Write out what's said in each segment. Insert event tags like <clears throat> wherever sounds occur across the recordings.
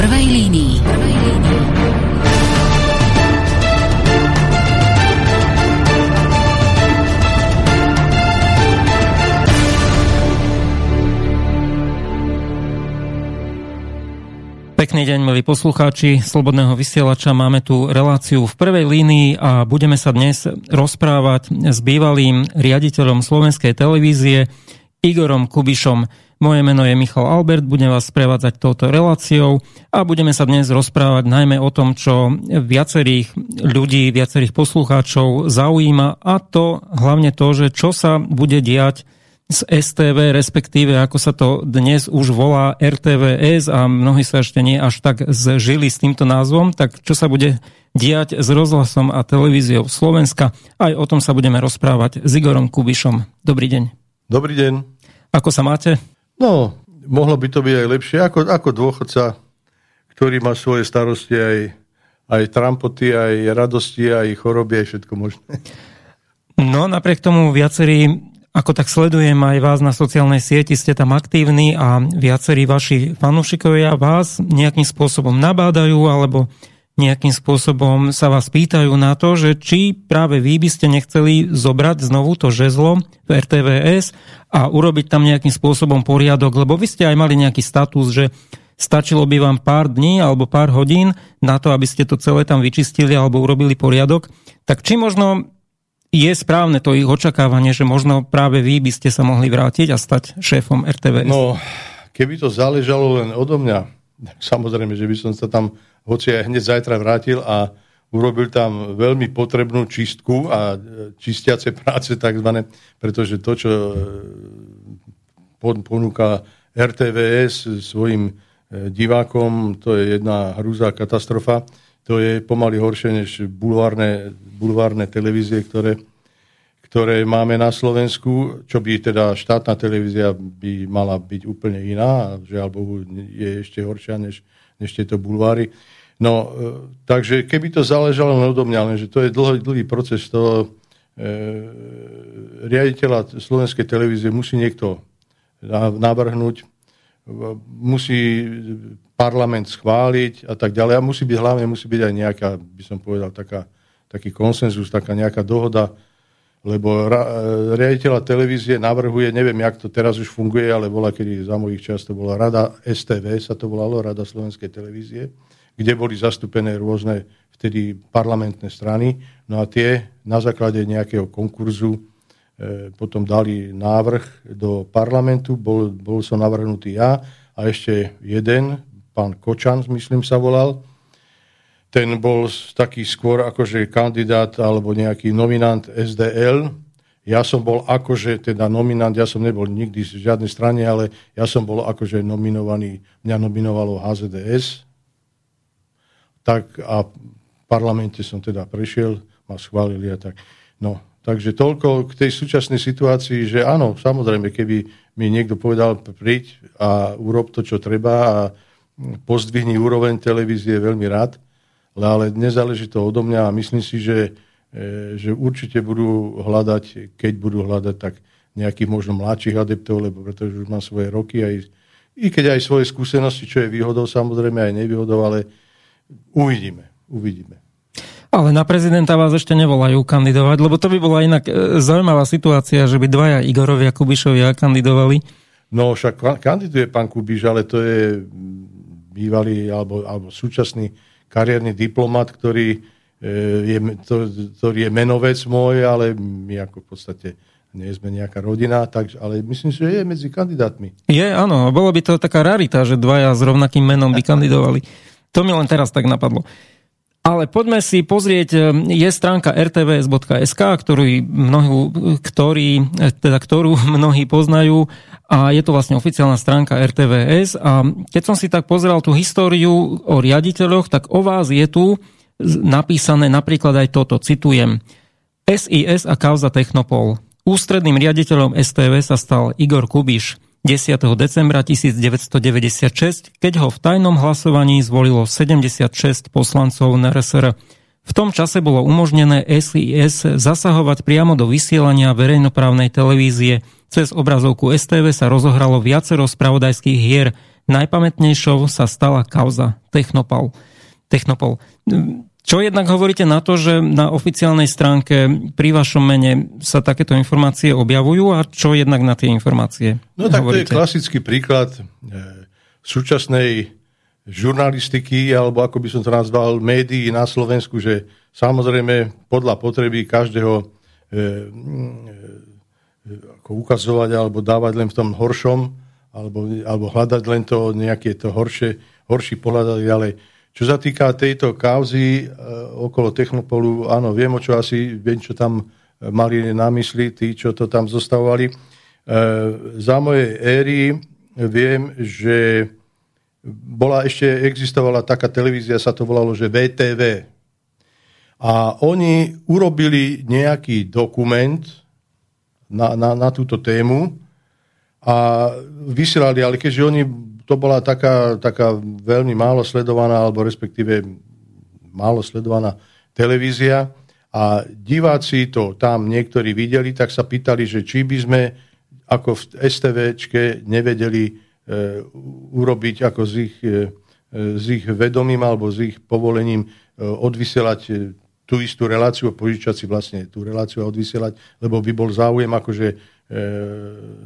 prvej línii. Prvej línii. Pekný deň, milí poslucháči Slobodného vysielača. Máme tu reláciu v prvej línii a budeme sa dnes rozprávať s bývalým riaditeľom slovenskej televízie Igorom Kubišom. Moje meno je Michal Albert, budem vás sprevádzať touto reláciou a budeme sa dnes rozprávať najmä o tom, čo viacerých ľudí, viacerých poslucháčov zaujíma a to hlavne to, že čo sa bude diať z STV, respektíve ako sa to dnes už volá RTVS a mnohí sa ešte nie až tak zžili s týmto názvom, tak čo sa bude diať s rozhlasom a televíziou Slovenska. Aj o tom sa budeme rozprávať s Igorom Kubišom. Dobrý deň. Dobrý deň. Ako sa máte? No, mohlo by to byť aj lepšie. Ako, ako dôchodca, ktorý má svoje starosti aj, aj trampoty, aj radosti, aj choroby, aj všetko možné. No, napriek tomu viacerí ako tak sledujem aj vás na sociálnej sieti, ste tam aktívni a viacerí vaši fanúšikovia vás nejakým spôsobom nabádajú alebo nejakým spôsobom sa vás pýtajú na to, že či práve vy by ste nechceli zobrať znovu to žezlo v RTVS a urobiť tam nejakým spôsobom poriadok, lebo vy ste aj mali nejaký status, že stačilo by vám pár dní alebo pár hodín na to, aby ste to celé tam vyčistili alebo urobili poriadok. Tak či možno je správne to ich očakávanie, že možno práve vy by ste sa mohli vrátiť a stať šéfom RTVS? No, keby to záležalo len odo mňa, tak samozrejme, že by som sa tam hoci aj hneď zajtra vrátil a urobil tam veľmi potrebnú čistku a čistiace <laughs> práce takzvané, pretože to, čo e, ponúka RTVS svojim e, divákom, to je jedna hrúza katastrofa. To je pomaly horšie než bulvárne, bulvárne televízie, ktoré, ktoré máme na Slovensku, čo by teda štátna televízia by mala byť úplne iná, a žiaľ Bohu je ešte horšia než, než tieto bulváry. No, e, takže keby to záležalo len odo mňa, lenže to je dlhý, dlhý proces toho e, riaditeľa slovenskej televízie musí niekto navrhnúť, musí parlament schváliť a tak ďalej. A musí byť hlavne musí byť aj nejaká, by som povedal, taká, taký konsenzus, taká nejaká dohoda, lebo ra, riaditeľa televízie navrhuje, neviem, jak to teraz už funguje, ale bola, kedy za mojich čas to bola Rada STV, sa to volalo, Rada Slovenskej televízie, kde boli zastúpené rôzne vtedy parlamentné strany. No a tie na základe nejakého konkurzu e, potom dali návrh do parlamentu, bol, bol som navrhnutý ja a ešte jeden pán Kočan, myslím sa volal. Ten bol taký skôr akože kandidát alebo nejaký nominant SDL. Ja som bol akože teda nominant, ja som nebol nikdy v žiadnej strane, ale ja som bol akože nominovaný, mňa nominovalo HZDS. Tak a v parlamente som teda prešiel, ma schválili a tak. No, takže toľko k tej súčasnej situácii, že áno, samozrejme, keby mi niekto povedal, príď a urob to, čo treba a pozdvihni úroveň televízie veľmi rád, ale nezáleží to odo mňa a myslím si, že, e, že určite budú hľadať, keď budú hľadať, tak nejakých možno mladších adeptov, lebo pretože už mám svoje roky aj, i keď aj svoje skúsenosti, čo je výhodou, samozrejme aj nevýhodou, ale uvidíme, uvidíme. Ale na prezidenta vás ešte nevolajú kandidovať, lebo to by bola inak e, zaujímavá situácia, že by dvaja Igorovia Kubišovia kandidovali. No však kandiduje pán Kubiš, ale to je bývalý alebo, alebo súčasný kariérny diplomat, ktorý e, je, to, ktorý je menovec môj, ale my ako v podstate nie sme nejaká rodina, tak, ale myslím si, že je medzi kandidátmi. Je, áno. Bolo by to taká rarita, že dvaja s rovnakým menom by kandidovali. To mi len teraz tak napadlo. Ale poďme si pozrieť, e, je stránka rtvs.sk, ktorú, mnohú, ktorý, e, teda, ktorú <laughs> mnohí poznajú a je to vlastne oficiálna stránka RTVS a keď som si tak pozeral tú históriu o riaditeľoch, tak o vás je tu napísané napríklad aj toto, citujem. SIS a kauza Technopol. Ústredným riaditeľom STV sa stal Igor Kubiš 10. decembra 1996, keď ho v tajnom hlasovaní zvolilo 76 poslancov NRSR. V tom čase bolo umožnené SIS zasahovať priamo do vysielania verejnoprávnej televízie – cez obrazovku STV sa rozohralo viacero spravodajských hier. Najpamätnejšou sa stala kauza Technopol. Technopol. Čo jednak hovoríte na to, že na oficiálnej stránke pri vašom mene sa takéto informácie objavujú a čo jednak na tie informácie No tak hovoríte? to je klasický príklad e, súčasnej žurnalistiky, alebo ako by som to nazval, médií na Slovensku, že samozrejme podľa potreby každého e, e, ako ukazovať alebo dávať len v tom horšom, alebo, alebo hľadať len to nejaké to horšie, horší pohľad a ďalej. Čo sa týka tejto kauzy e, okolo Technopolu, áno, viem, o čo asi, viem, čo tam e, mali na mysli, tí, čo to tam zostavovali. E, za mojej éry viem, že bola ešte, existovala taká televízia, sa to volalo, že VTV. A oni urobili nejaký dokument na, na, na túto tému a vysielali, ale keďže oni to bola taká, taká veľmi málo sledovaná, alebo respektíve málo sledovaná televízia. A diváci to tam niektorí videli, tak sa pýtali, že či by sme ako v STVčke nevedeli e, urobiť ako z ich, e, z ich vedomím alebo z ich povolením e, odvysielať e, tú istú reláciu, požičať si vlastne tú reláciu a odvysielať, lebo by bol záujem akože E,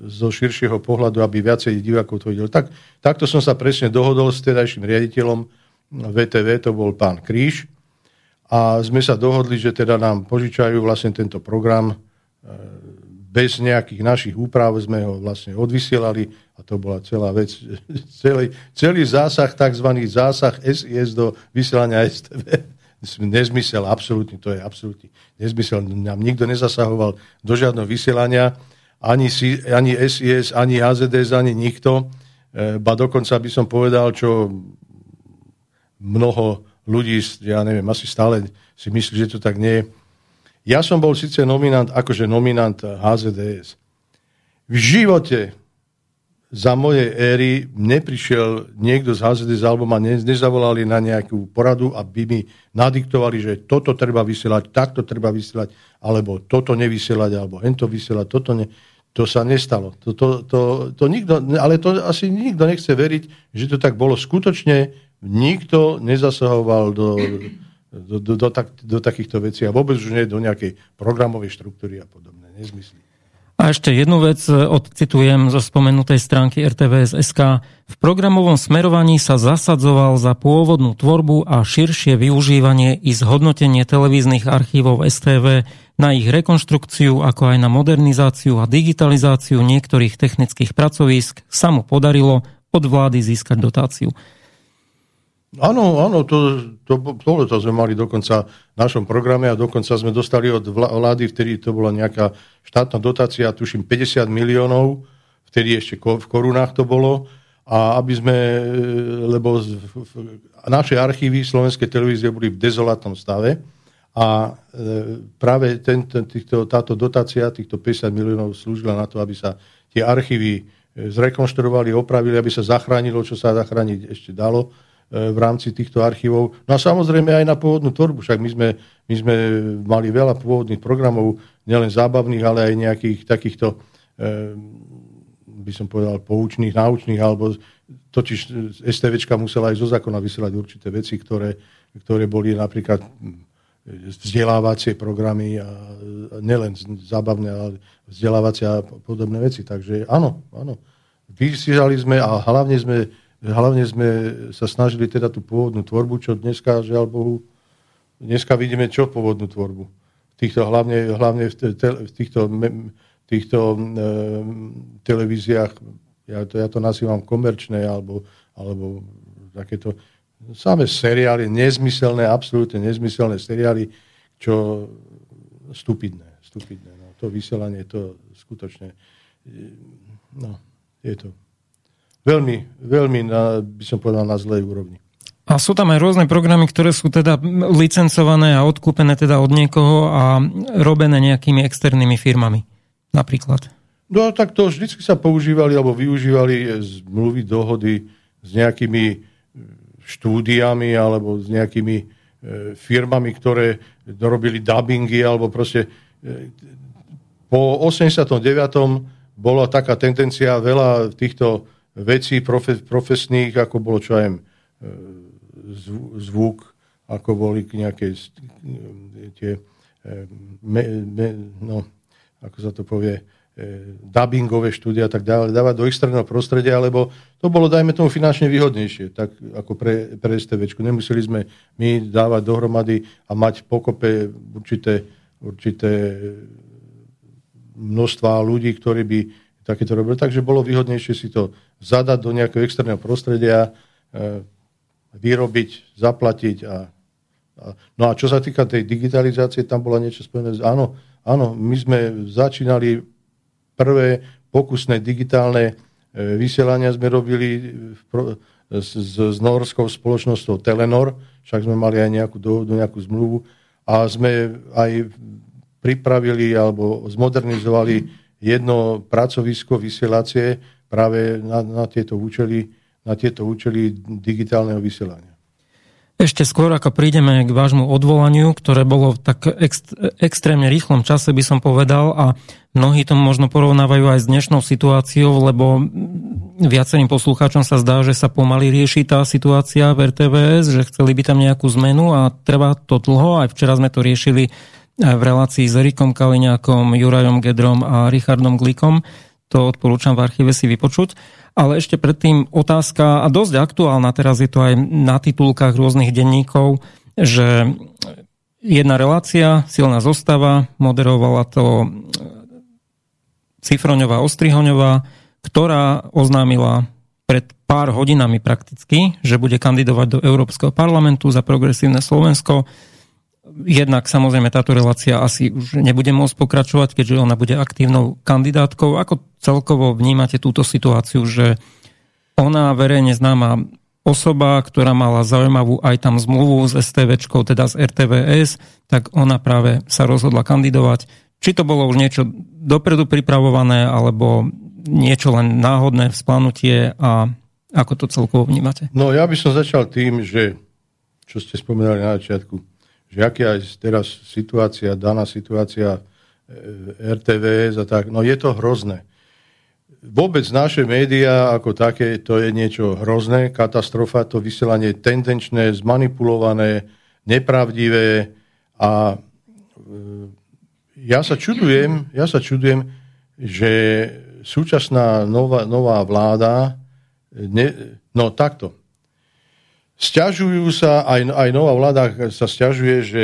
zo širšieho pohľadu, aby viacej divákov to videl. Tak, takto som sa presne dohodol s tedajším riaditeľom VTV, to bol pán Kríž, a sme sa dohodli, že teda nám požičajú vlastne tento program e, bez nejakých našich úprav sme ho vlastne odvysielali a to bola celá vec, <laughs> celý, celý zásah, tzv. zásah SIS do vysielania STV. Nezmysel, absolútny, to je absolútny nezmysel. Nám nikto nezasahoval do žiadneho vysielania ani, ani SIS, ani HZDS, ani nikto. E, ba dokonca by som povedal, čo mnoho ľudí, ja neviem, asi stále si myslí, že to tak nie je. Ja som bol síce nominant, akože nominant HZDS. V živote za mojej éry neprišiel niekto z HZDS alebo ma nezavolali na nejakú poradu, aby mi nadiktovali, že toto treba vysielať, takto treba vysielať, alebo toto nevysielať, alebo hento vysielať, toto ne... To sa nestalo. To, to, to, to nikto, ale to asi nikto nechce veriť, že to tak bolo. Skutočne nikto nezasahoval do, do, do, do, tak, do takýchto vecí a vôbec už nie do nejakej programovej štruktúry a podobné. Nezmyslí. A ešte jednu vec e, odcitujem zo spomenutej stránky RTVS.sk. V programovom smerovaní sa zasadzoval za pôvodnú tvorbu a širšie využívanie i zhodnotenie televíznych archívov STV na ich rekonštrukciu, ako aj na modernizáciu a digitalizáciu niektorých technických pracovísk sa mu podarilo od vlády získať dotáciu. Áno, áno, to, to, to, to sme mali dokonca v našom programe a dokonca sme dostali od vlády, vtedy to bola nejaká štátna dotácia, tuším 50 miliónov, vtedy ešte v korunách to bolo, a aby sme, e, lebo naše archívy slovenskej televízie boli v dezolátnom stave a e, práve ten, ten, týchto, táto dotácia, týchto 50 miliónov slúžila na to, aby sa tie archívy e, zrekonštruovali, opravili, aby sa zachránilo, čo sa zachrániť ešte dalo v rámci týchto archívov. No a samozrejme aj na pôvodnú tvorbu, však my sme, my sme mali veľa pôvodných programov, nielen zábavných, ale aj nejakých takýchto, e, by som povedal, poučných, náučných, alebo totiž STVčka musela aj zo zákona vysielať určité veci, ktoré, ktoré boli napríklad vzdelávacie programy a nielen zábavné, ale vzdelávacie a podobné veci. Takže áno, áno. Vysielali sme a hlavne sme hlavne sme sa snažili teda tú pôvodnú tvorbu, čo dneska, žiaľ Bohu, dneska vidíme čo pôvodnú tvorbu. Týchto, hlavne, hlavne v, te, v týchto, týchto e, televíziách, ja to, ja to nazývam komerčné, alebo, alebo takéto samé seriály, nezmyselné, absolútne nezmyselné seriály, čo stupidné, stupidné. No, to vysielanie, to skutočne, no, je to veľmi, veľmi na, by som povedal, na zlej úrovni. A sú tam aj rôzne programy, ktoré sú teda licencované a odkúpené teda od niekoho a robené nejakými externými firmami napríklad. No tak to vždy sa používali alebo využívali zmluvy, dohody s nejakými e, štúdiami alebo s nejakými e, firmami, ktoré robili dubbingy alebo proste e, po 89. bola taká tendencia veľa týchto vecí profe, profesných, ako bolo čo aj zvuk, ako boli nejaké tie, me, me, no, ako sa to povie, dubbingové štúdia tak ďalej, dávať do externého prostredia, lebo to bolo, dajme tomu, finančne výhodnejšie, tak ako pre, pre STVčku. Nemuseli sme my dávať dohromady a mať pokope určité, určité množstva ľudí, ktorí by takéto robili. Takže bolo výhodnejšie si to zadať do nejakého externého prostredia, e, vyrobiť, zaplatiť. A, a, no a čo sa týka tej digitalizácie, tam bola niečo spojené. Áno, áno, my sme začínali prvé pokusné digitálne e, vysielania sme robili s, s, s norskou spoločnosťou Telenor, však sme mali aj nejakú dohodu, nejakú zmluvu a sme aj pripravili alebo zmodernizovali jedno pracovisko vysielacie práve na, na tieto účely, na tieto účely digitálneho vysielania. Ešte skôr, ako prídeme k vášmu odvolaniu, ktoré bolo v tak ext- extrémne rýchlom čase, by som povedal, a mnohí to možno porovnávajú aj s dnešnou situáciou, lebo viacerým poslucháčom sa zdá, že sa pomaly rieši tá situácia v RTVS, že chceli by tam nejakú zmenu a trvá to dlho. Aj včera sme to riešili v relácii s Erikom Kaliňákom, Jurajom Gedrom a Richardom Glikom. To odporúčam v archíve si vypočuť. Ale ešte predtým otázka, a dosť aktuálna, teraz je to aj na titulkách rôznych denníkov, že jedna relácia, silná zostava, moderovala to Cifroňová Ostrihoňová, ktorá oznámila pred pár hodinami prakticky, že bude kandidovať do Európskeho parlamentu za progresívne Slovensko jednak samozrejme táto relácia asi už nebude môcť pokračovať, keďže ona bude aktívnou kandidátkou. Ako celkovo vnímate túto situáciu, že ona verejne známa osoba, ktorá mala zaujímavú aj tam zmluvu s STVčkou, teda z RTVS, tak ona práve sa rozhodla kandidovať. Či to bolo už niečo dopredu pripravované, alebo niečo len náhodné vzplanutie a ako to celkovo vnímate? No ja by som začal tým, že čo ste spomenali na začiatku, že aká je teraz situácia, daná situácia e, RTVS a tak, no je to hrozné. Vôbec naše médiá ako také, to je niečo hrozné, katastrofa, to vysielanie je tendenčné, zmanipulované, nepravdivé a e, ja sa čudujem, ja sa čudujem, že súčasná nová, nová vláda, ne, no takto, Sťažujú sa, aj, aj nová vláda sa sťažuje, že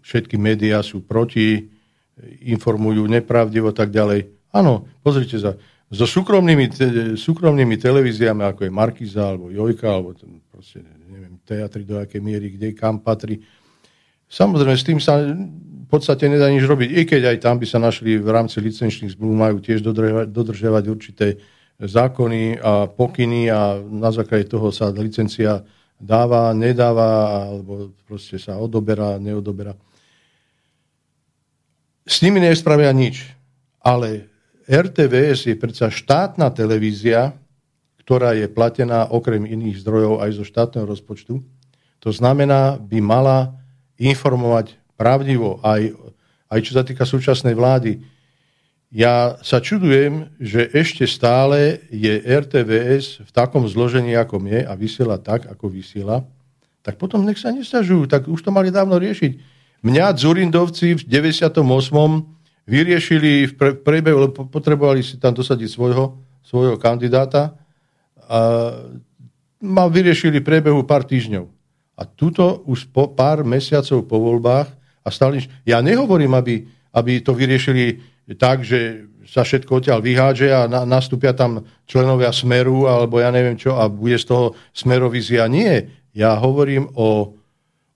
všetky médiá sú proti, informujú nepravdivo tak ďalej. Áno, pozrite sa, so súkromnými, súkromnými televíziami, ako je Markiza, alebo Jojka, alebo proste, neviem, teatry do akej miery, kde kam patrí. Samozrejme, s tým sa v podstate nedá nič robiť, i keď aj tam by sa našli v rámci licenčných zmluv, majú tiež dodržiavať, dodržiavať určité zákony a pokyny a na základe toho sa licencia dáva, nedáva, alebo proste sa odoberá, neodoberá. S nimi nespravia nič. Ale RTVS je predsa štátna televízia, ktorá je platená okrem iných zdrojov aj zo štátneho rozpočtu. To znamená, by mala informovať pravdivo aj, aj čo sa týka súčasnej vlády ja sa čudujem, že ešte stále je RTVS v takom zložení, ako je a vysiela tak, ako vysiela, tak potom nech sa nestažujú, tak už to mali dávno riešiť. Mňa Zurindovci v 98. vyriešili v priebehu, lebo potrebovali si tam dosadiť svojho, svojho kandidáta a ma vyriešili priebehu pár týždňov. A tuto už po pár mesiacov po voľbách a stále Ja nehovorím, aby, aby to vyriešili tak, že sa všetko odtiaľ vyhádže a na, nastúpia tam členovia Smeru alebo ja neviem čo a bude z toho Smerovizia. Nie. Ja hovorím o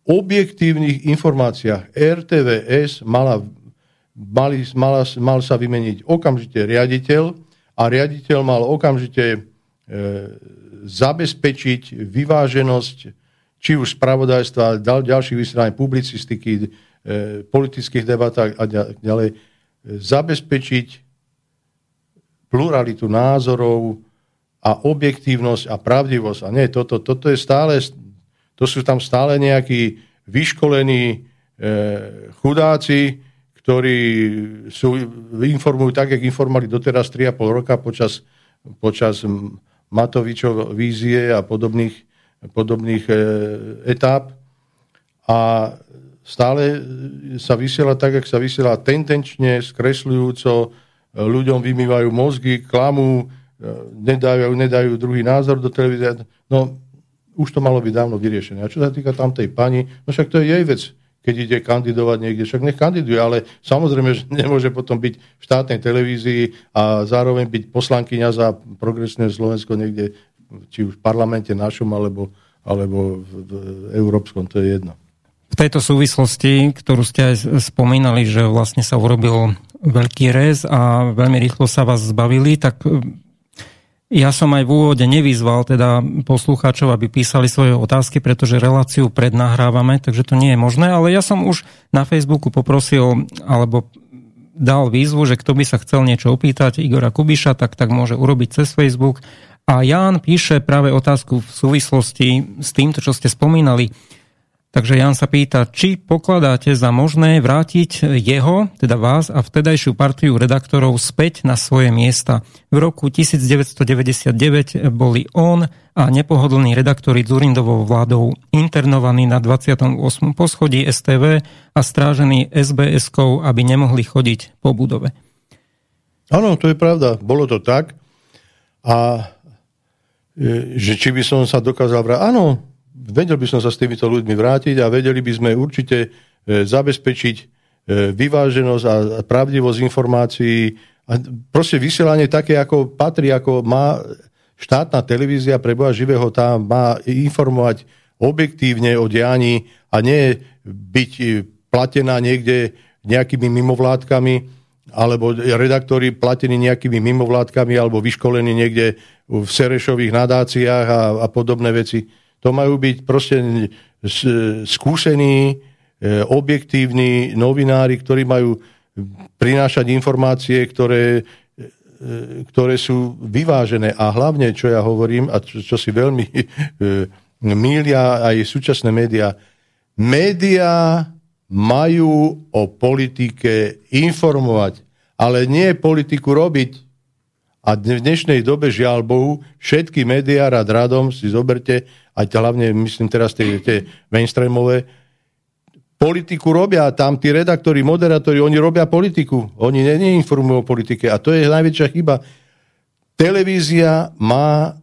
objektívnych informáciách. RTVS mala, mali, mala, mal sa vymeniť okamžite riaditeľ a riaditeľ mal okamžite e, zabezpečiť vyváženosť či už spravodajstva, ďal, ďalších vysielaní publicistiky, e, politických debatách a ďalej zabezpečiť pluralitu názorov a objektívnosť a pravdivosť. A nie, toto, toto je stále, to sú tam stále nejakí vyškolení e, chudáci, ktorí sú, informujú tak, jak informovali doteraz 3,5 roka počas počas Matovičov vízie a podobných, podobných e, etáp. A stále sa vysiela tak, jak sa vysiela tendenčne, skresľujúco, ľuďom vymývajú mozgy, klamú, nedajú, nedajú druhý názor do televízie. No, už to malo byť dávno vyriešené. A čo sa týka tamtej pani, no však to je jej vec keď ide kandidovať niekde, však nech kandiduje, ale samozrejme, že <laughs> nemôže potom byť v štátnej televízii a zároveň byť poslankyňa za progresné Slovensko niekde, či už v parlamente našom, alebo, alebo v, v európskom, to je jedno. V tejto súvislosti, ktorú ste aj spomínali, že vlastne sa urobil veľký rez a veľmi rýchlo sa vás zbavili, tak ja som aj v úvode nevyzval teda poslucháčov, aby písali svoje otázky, pretože reláciu prednahrávame, takže to nie je možné, ale ja som už na Facebooku poprosil, alebo dal výzvu, že kto by sa chcel niečo opýtať Igora Kubiša, tak tak môže urobiť cez Facebook. A Ján píše práve otázku v súvislosti s týmto, čo ste spomínali. Takže Jan sa pýta, či pokladáte za možné vrátiť jeho, teda vás a vtedajšiu partiu redaktorov späť na svoje miesta. V roku 1999 boli on a nepohodlní redaktori Zurindovou vládou internovaní na 28. poschodí STV a strážení SBS-kou, aby nemohli chodiť po budove. Áno, to je pravda. Bolo to tak. A e, že či by som sa dokázal vrátiť. Áno, vedel by som sa s týmito ľuďmi vrátiť a vedeli by sme určite e, zabezpečiť e, vyváženosť a pravdivosť informácií a proste vysielanie také, ako patrí, ako má štátna televízia pre Boha živého, tá má informovať objektívne o dianí a nie byť platená niekde nejakými mimovládkami alebo redaktori platení nejakými mimovládkami alebo vyškolení niekde v Serešových nadáciách a, a podobné veci. To majú byť proste skúsení, e, objektívni novinári, ktorí majú prinášať informácie, ktoré, e, ktoré sú vyvážené. A hlavne, čo ja hovorím, a čo, čo si veľmi e, mília aj súčasné médiá, médiá majú o politike informovať, ale nie politiku robiť. A v dnešnej dobe, žiaľ Bohu, všetky médiá rad radom, si zoberte, aj hlavne myslím teraz tie, tie mainstreamové, politiku robia, tam tí redaktori, moderátori, oni robia politiku. Oni neinformujú o politike a to je najväčšia chyba. Televízia má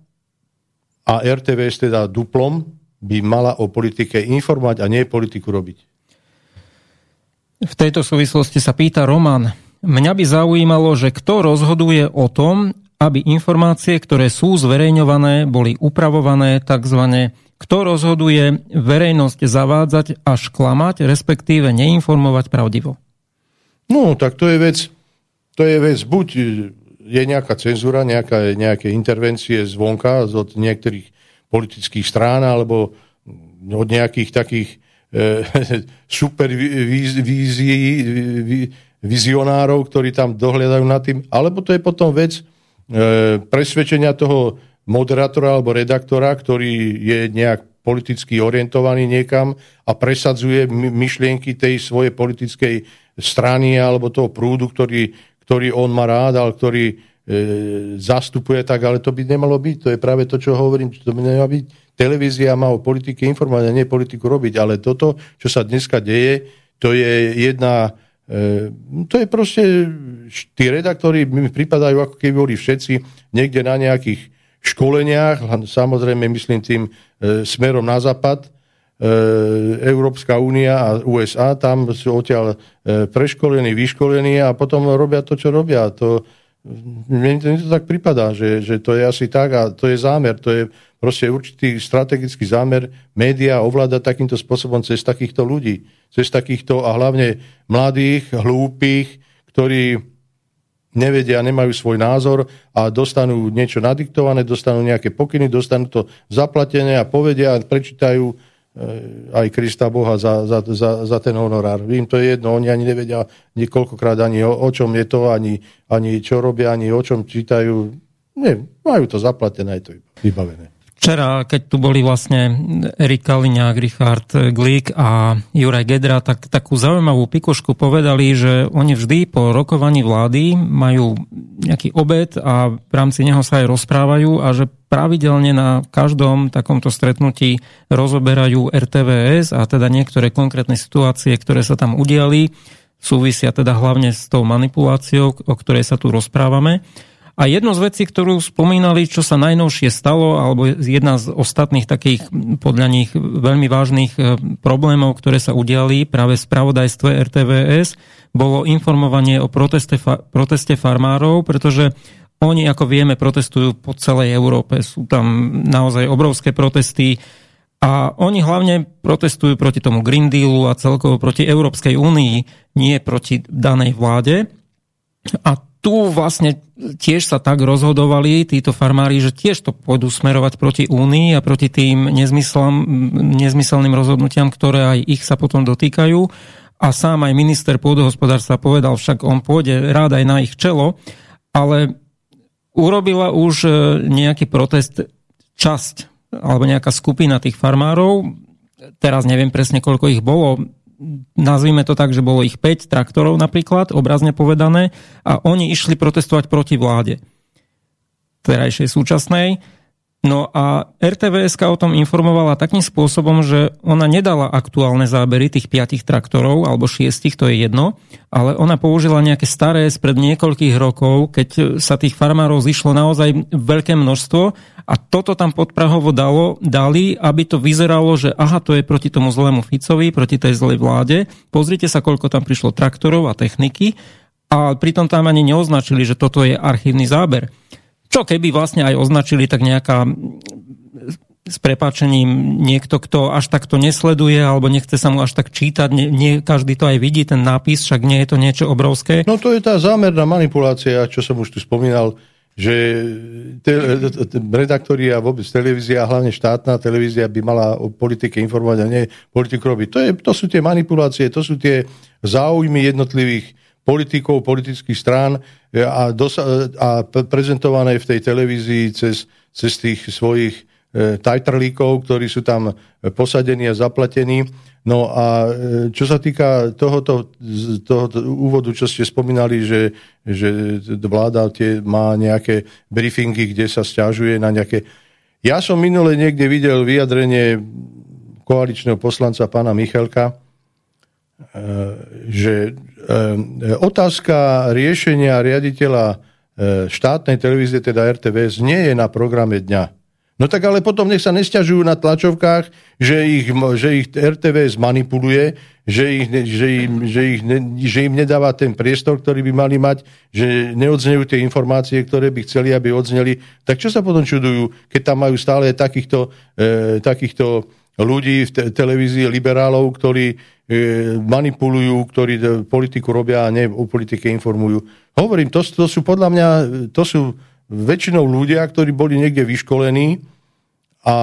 a RTVS teda duplom by mala o politike informovať a nie politiku robiť. V tejto súvislosti sa pýta Roman. Mňa by zaujímalo, že kto rozhoduje o tom, aby informácie, ktoré sú zverejňované, boli upravované tzv. Kto rozhoduje verejnosť zavádzať až klamať, respektíve neinformovať pravdivo? No, tak to je vec, to je vec buď je nejaká cenzúra, nejaká, nejaké intervencie zvonka od niektorých politických strán alebo od nejakých takých e, <laughs> super vizionárov, ktorí tam dohľadajú nad tým, alebo to je potom vec E, presvedčenia toho moderátora alebo redaktora, ktorý je nejak politicky orientovaný niekam a presadzuje myšlienky tej svojej politickej strany alebo toho prúdu, ktorý, ktorý on má rád, ale ktorý e, zastupuje tak, ale to by nemalo byť. To je práve to, čo hovorím, to by nemalo byť. Televízia má o politike informovať a nie politiku robiť, ale toto, čo sa dneska deje, to je jedna to je proste, tí redaktori mi pripadajú, ako keby boli všetci niekde na nejakých školeniach, samozrejme myslím tým e, smerom na západ, e, Európska únia a USA, tam sú odtiaľ preškolení, vyškolení a potom robia to, čo robia. To, mne to tak pripadá, že, že to je asi tak a to je zámer, to je proste určitý strategický zámer média ovládať takýmto spôsobom cez takýchto ľudí, cez takýchto a hlavne mladých, hlúpých, ktorí nevedia, nemajú svoj názor a dostanú niečo nadiktované, dostanú nejaké pokyny, dostanú to zaplatené a povedia a prečítajú aj Krista Boha za, za, za, za ten honorár. Vím, to je jedno, oni ani nevedia niekoľkokrát ani o, o čom je to, ani, ani čo robia, ani o čom čítajú. Nie, majú to zaplatené, aj to vybavené. Včera, keď tu boli vlastne Erik Kaliňák, Richard Glik a Juraj Gedra, tak takú zaujímavú pikošku povedali, že oni vždy po rokovaní vlády majú nejaký obed a v rámci neho sa aj rozprávajú a že pravidelne na každom takomto stretnutí rozoberajú RTVS a teda niektoré konkrétne situácie, ktoré sa tam udiali, súvisia teda hlavne s tou manipuláciou, o ktorej sa tu rozprávame. A jedno z vecí, ktorú spomínali, čo sa najnovšie stalo, alebo jedna z ostatných takých podľa nich veľmi vážnych e, problémov, ktoré sa udiali práve v spravodajstve RTVS, bolo informovanie o proteste, proteste farmárov, pretože oni, ako vieme, protestujú po celej Európe. Sú tam naozaj obrovské protesty a oni hlavne protestujú proti tomu Green Dealu a celkovo proti Európskej únii, nie proti danej vláde. A tu vlastne tiež sa tak rozhodovali títo farmári, že tiež to pôjdu smerovať proti Únii a proti tým nezmyselným rozhodnutiam, ktoré aj ich sa potom dotýkajú. A sám aj minister pôdohospodárstva povedal, však on pôjde rád aj na ich čelo, ale urobila už e, nejaký protest časť alebo nejaká skupina tých farmárov, teraz neviem presne, koľko ich bolo, nazvime to tak, že bolo ich 5 traktorov napríklad, obrazne povedané, a oni išli protestovať proti vláde terajšej súčasnej. No a RTVS o tom informovala takým spôsobom, že ona nedala aktuálne zábery tých piatich traktorov, alebo šiestich, to je jedno, ale ona použila nejaké staré spred niekoľkých rokov, keď sa tých farmárov zišlo naozaj veľké množstvo a toto tam podprahovo dalo, dali, aby to vyzeralo, že aha, to je proti tomu zlému Ficovi, proti tej zlej vláde. Pozrite sa, koľko tam prišlo traktorov a techniky a pritom tam ani neoznačili, že toto je archívny záber. Čo keby vlastne aj označili tak nejaká s prepáčením niekto, kto až takto nesleduje alebo nechce sa mu až tak čítať, nie, nie každý to aj vidí, ten nápis, však nie je to niečo obrovské. No to je tá zámerná manipulácia, čo som už tu spomínal, že te, te, redaktori a vôbec televízia, hlavne štátna televízia by mala o politike informovať a nie politiku robiť. To, je, to sú tie manipulácie, to sú tie záujmy jednotlivých politikov, politických strán e, a, dosa- a prezentované v tej televízii cez, cez tých svojich e, tajtrlíkov, ktorí sú tam posadení a zaplatení. No a e, čo sa týka tohoto, tohoto úvodu, čo ste spomínali, že, že vláda tie má nejaké briefingy, kde sa stiažuje na nejaké... Ja som minule niekde videl vyjadrenie koaličného poslanca pána Michalka, že otázka riešenia riaditeľa e, štátnej televízie, teda RTVS, nie je na programe dňa. No tak ale potom nech sa nesťažujú na tlačovkách, že ich, že ich RTVS manipuluje, že, ich, že, im, že, ich, že im nedáva ten priestor, ktorý by mali mať, že neodznejú tie informácie, ktoré by chceli, aby odzneli. Tak čo sa potom čudujú, keď tam majú stále takýchto, e, takýchto ľudí v te- televízii liberálov, ktorí e, manipulujú, ktorí e, politiku robia a ne o politike informujú. Hovorím, to, to sú podľa mňa, to sú väčšinou ľudia, ktorí boli niekde vyškolení a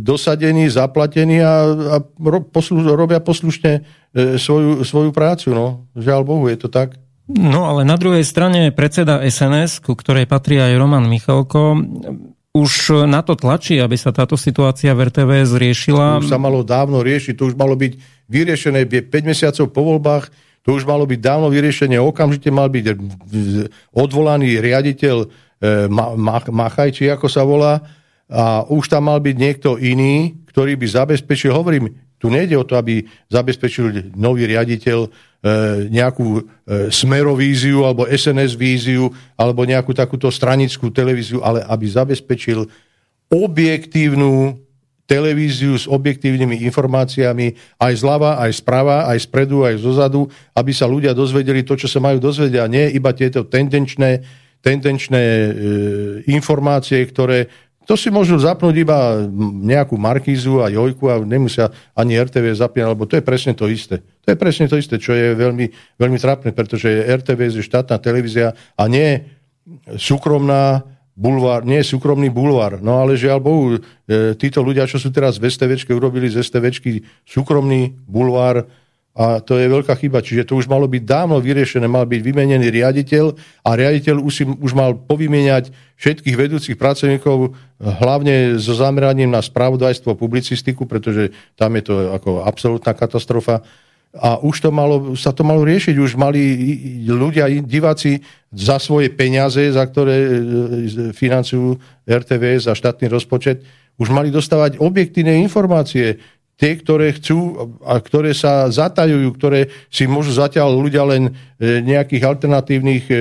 dosadení, zaplatení a, a ro, poslu, robia poslušne e, svoju, svoju prácu. No. Žiaľ Bohu, je to tak. No ale na druhej strane predseda SNS, ku ktorej patrí aj Roman Michalko, už na to tlačí, aby sa táto situácia v RTVS riešila. To už sa malo dávno riešiť, to už malo byť vyriešené 5 mesiacov po voľbách, to už malo byť dávno vyriešenie, okamžite mal byť odvolaný riaditeľ eh, Machaj, či ako sa volá, a už tam mal byť niekto iný, ktorý by zabezpečil, hovorím, tu nejde o to, aby zabezpečil nový riaditeľ e, nejakú e, smerovíziu alebo SNS víziu alebo nejakú takúto stranickú televíziu, ale aby zabezpečil objektívnu televíziu s objektívnymi informáciami aj zľava, aj zprava, aj spredu, aj zozadu, aby sa ľudia dozvedeli to, čo sa majú dozvedieť a nie iba tieto tendenčné, tendenčné e, informácie, ktoré to si môžu zapnúť iba nejakú Markízu a Jojku a nemusia ani RTV zapínať, lebo to je presne to isté. To je presne to isté, čo je veľmi, veľmi trápne, pretože RTV je štátna televízia a nie súkromná bulvár, nie súkromný bulvár. No ale žiaľ Bohu, e, títo ľudia, čo sú teraz v STVčke, urobili z STVčky súkromný bulvár A to je veľká chyba. Čiže to už malo byť dávno vyriešené, mal byť vymenený riaditeľ a riaditeľ už, si, už mal povymieňať všetkých vedúcich pracovníkov, hlavne so zameraním na spravodajstvo publicistiku, pretože tam je to ako absolútna katastrofa. A už to malo, sa to malo riešiť. Už mali ľudia, diváci za svoje peniaze, za ktoré e, financujú RTVS a štátny rozpočet, už mali dostávať objektívne informácie tie, ktoré chcú a ktoré sa zatajujú, ktoré si môžu zatiaľ ľudia len e, nejakých alternatívnych, e,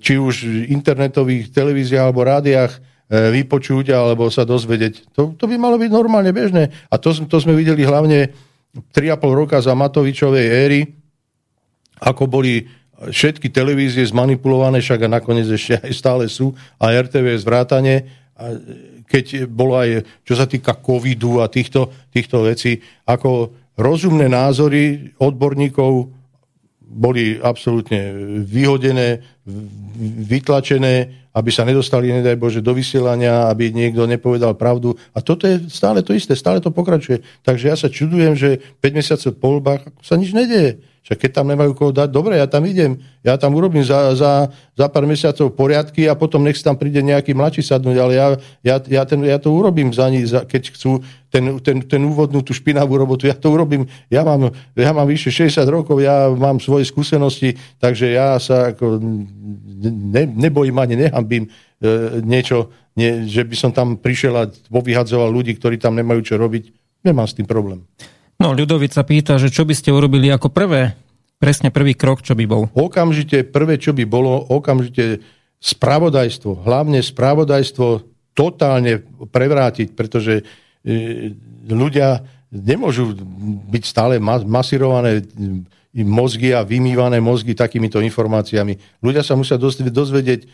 či už internetových televíziách alebo rádiách e, vypočuť alebo sa dozvedieť. To, to by malo byť normálne bežné. A to, to sme videli hlavne 3,5 roka za Matovičovej éry, ako boli všetky televízie zmanipulované, však a nakoniec ešte aj stále sú, a RTV zvrátane. A keď bolo aj, čo sa týka covidu a týchto, týchto vecí, ako rozumné názory odborníkov boli absolútne vyhodené, vytlačené, aby sa nedostali, nedaj Bože, do vysielania, aby niekto nepovedal pravdu. A toto je stále to isté, stále to pokračuje. Takže ja sa čudujem, že 5 mesiacov po voľbách sa nič nedieje. Však keď tam nemajú koho dať, dobre, ja tam idem. Ja tam urobím za, za, za pár mesiacov poriadky a potom nech tam príde nejaký mladší sadnúť, ale ja, ja, ja, ten, ja to urobím za ní, za, keď chcú ten, ten, ten úvodnú, tú špinavú robotu, ja to urobím. Ja mám, ja mám vyše 60 rokov, ja mám svoje skúsenosti, takže ja sa ako ne, nebojím ani nehambím e, niečo, nie, že by som tam prišiel a povyhadzoval ľudí, ktorí tam nemajú čo robiť. Nemám s tým problém. No, Ľudovica pýta, že čo by ste urobili ako prvé, presne prvý krok, čo by bol? Okamžite, prvé, čo by bolo, okamžite spravodajstvo, hlavne spravodajstvo totálne prevrátiť, pretože e, ľudia nemôžu byť stále masírované mozgy a vymývané mozgy takýmito informáciami. Ľudia sa musia dozvedieť e,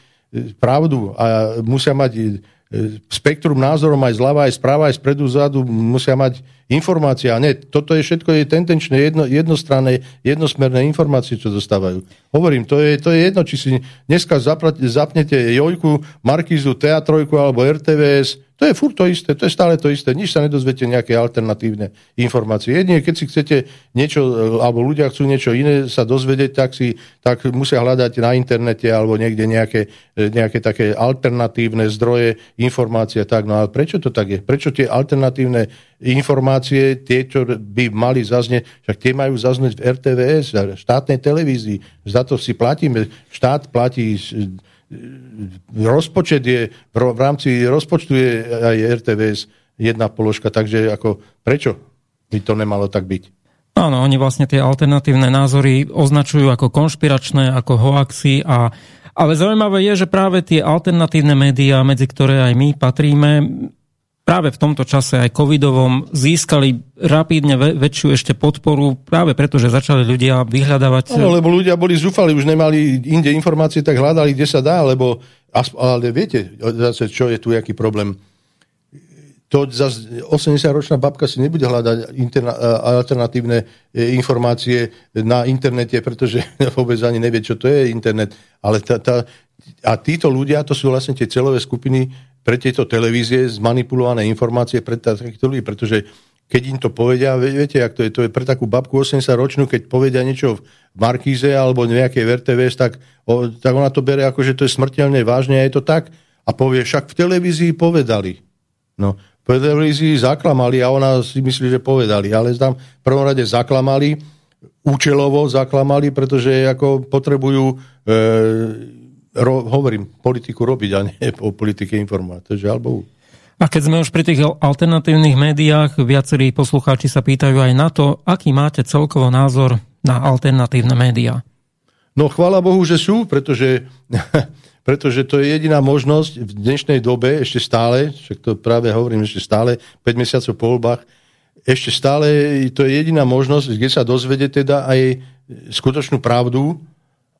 pravdu a musia mať e, spektrum názorom aj zľava, aj správa, aj spredu, zadu, musia mať informácia. Nie, toto je všetko je tendenčné, jedno, jednostranné, jednosmerné informácie, čo dostávajú. Hovorím, to je, to je jedno, či si dneska zapnete Jojku, Markízu, Teatrojku alebo RTVS, to je furt to isté, to je stále to isté. Nič sa nedozviete nejaké alternatívne informácie. Jedine, keď si chcete niečo, alebo ľudia chcú niečo iné sa dozvedieť, tak, si, tak musia hľadať na internete alebo niekde nejaké, nejaké také alternatívne zdroje informácie. Tak, no ale prečo to tak je? Prečo tie alternatívne informácie, tie, čo by mali zaznieť, však tie majú zaznieť v RTVS, v štátnej televízii. Za to si platíme. Štát platí rozpočet je, v rámci rozpočtu je aj RTVS jedna položka, takže ako prečo by to nemalo tak byť? Áno, oni vlastne tie alternatívne názory označujú ako konšpiračné, ako hoaxy a ale zaujímavé je, že práve tie alternatívne médiá, medzi ktoré aj my patríme, práve v tomto čase aj covidovom získali rapidne väčšiu ešte podporu práve preto, že začali ľudia vyhľadávať... No, lebo ľudia boli zúfali, už nemali inde informácie, tak hľadali, kde sa dá, lebo ale viete, zase, čo je tu, aký problém. To zase 80-ročná babka si nebude hľadať interna, alternatívne e, informácie na internete, pretože <laughs> vôbec ani nevie, čo to je internet. Ale tá, tá, a títo ľudia, to sú vlastne tie celové skupiny, pre tieto televízie zmanipulované informácie pre takýchto ľudí, pretože keď im to povedia, viete, ak to je, to je pre takú babku 80 ročnú, keď povedia niečo v Markíze alebo nejakej VRTVS, tak, o, tak ona to bere ako, že to je smrteľne vážne a je to tak a povie, však v televízii povedali. No, v televízii zaklamali a ona si myslí, že povedali, ale tam v prvom rade zaklamali, účelovo zaklamali, pretože ako potrebujú e, ro, hovorím, politiku robiť a nie o politike informovať. To je žiaľ Bohu. A keď sme už pri tých alternatívnych médiách, viacerí poslucháči sa pýtajú aj na to, aký máte celkovo názor na alternatívne médiá. No chvála Bohu, že sú, pretože, <laughs> pretože to je jediná možnosť v dnešnej dobe, ešte stále, však to práve hovorím, ešte stále, 5 mesiacov po voľbách, ešte stále to je jediná možnosť, kde sa dozvede teda aj skutočnú pravdu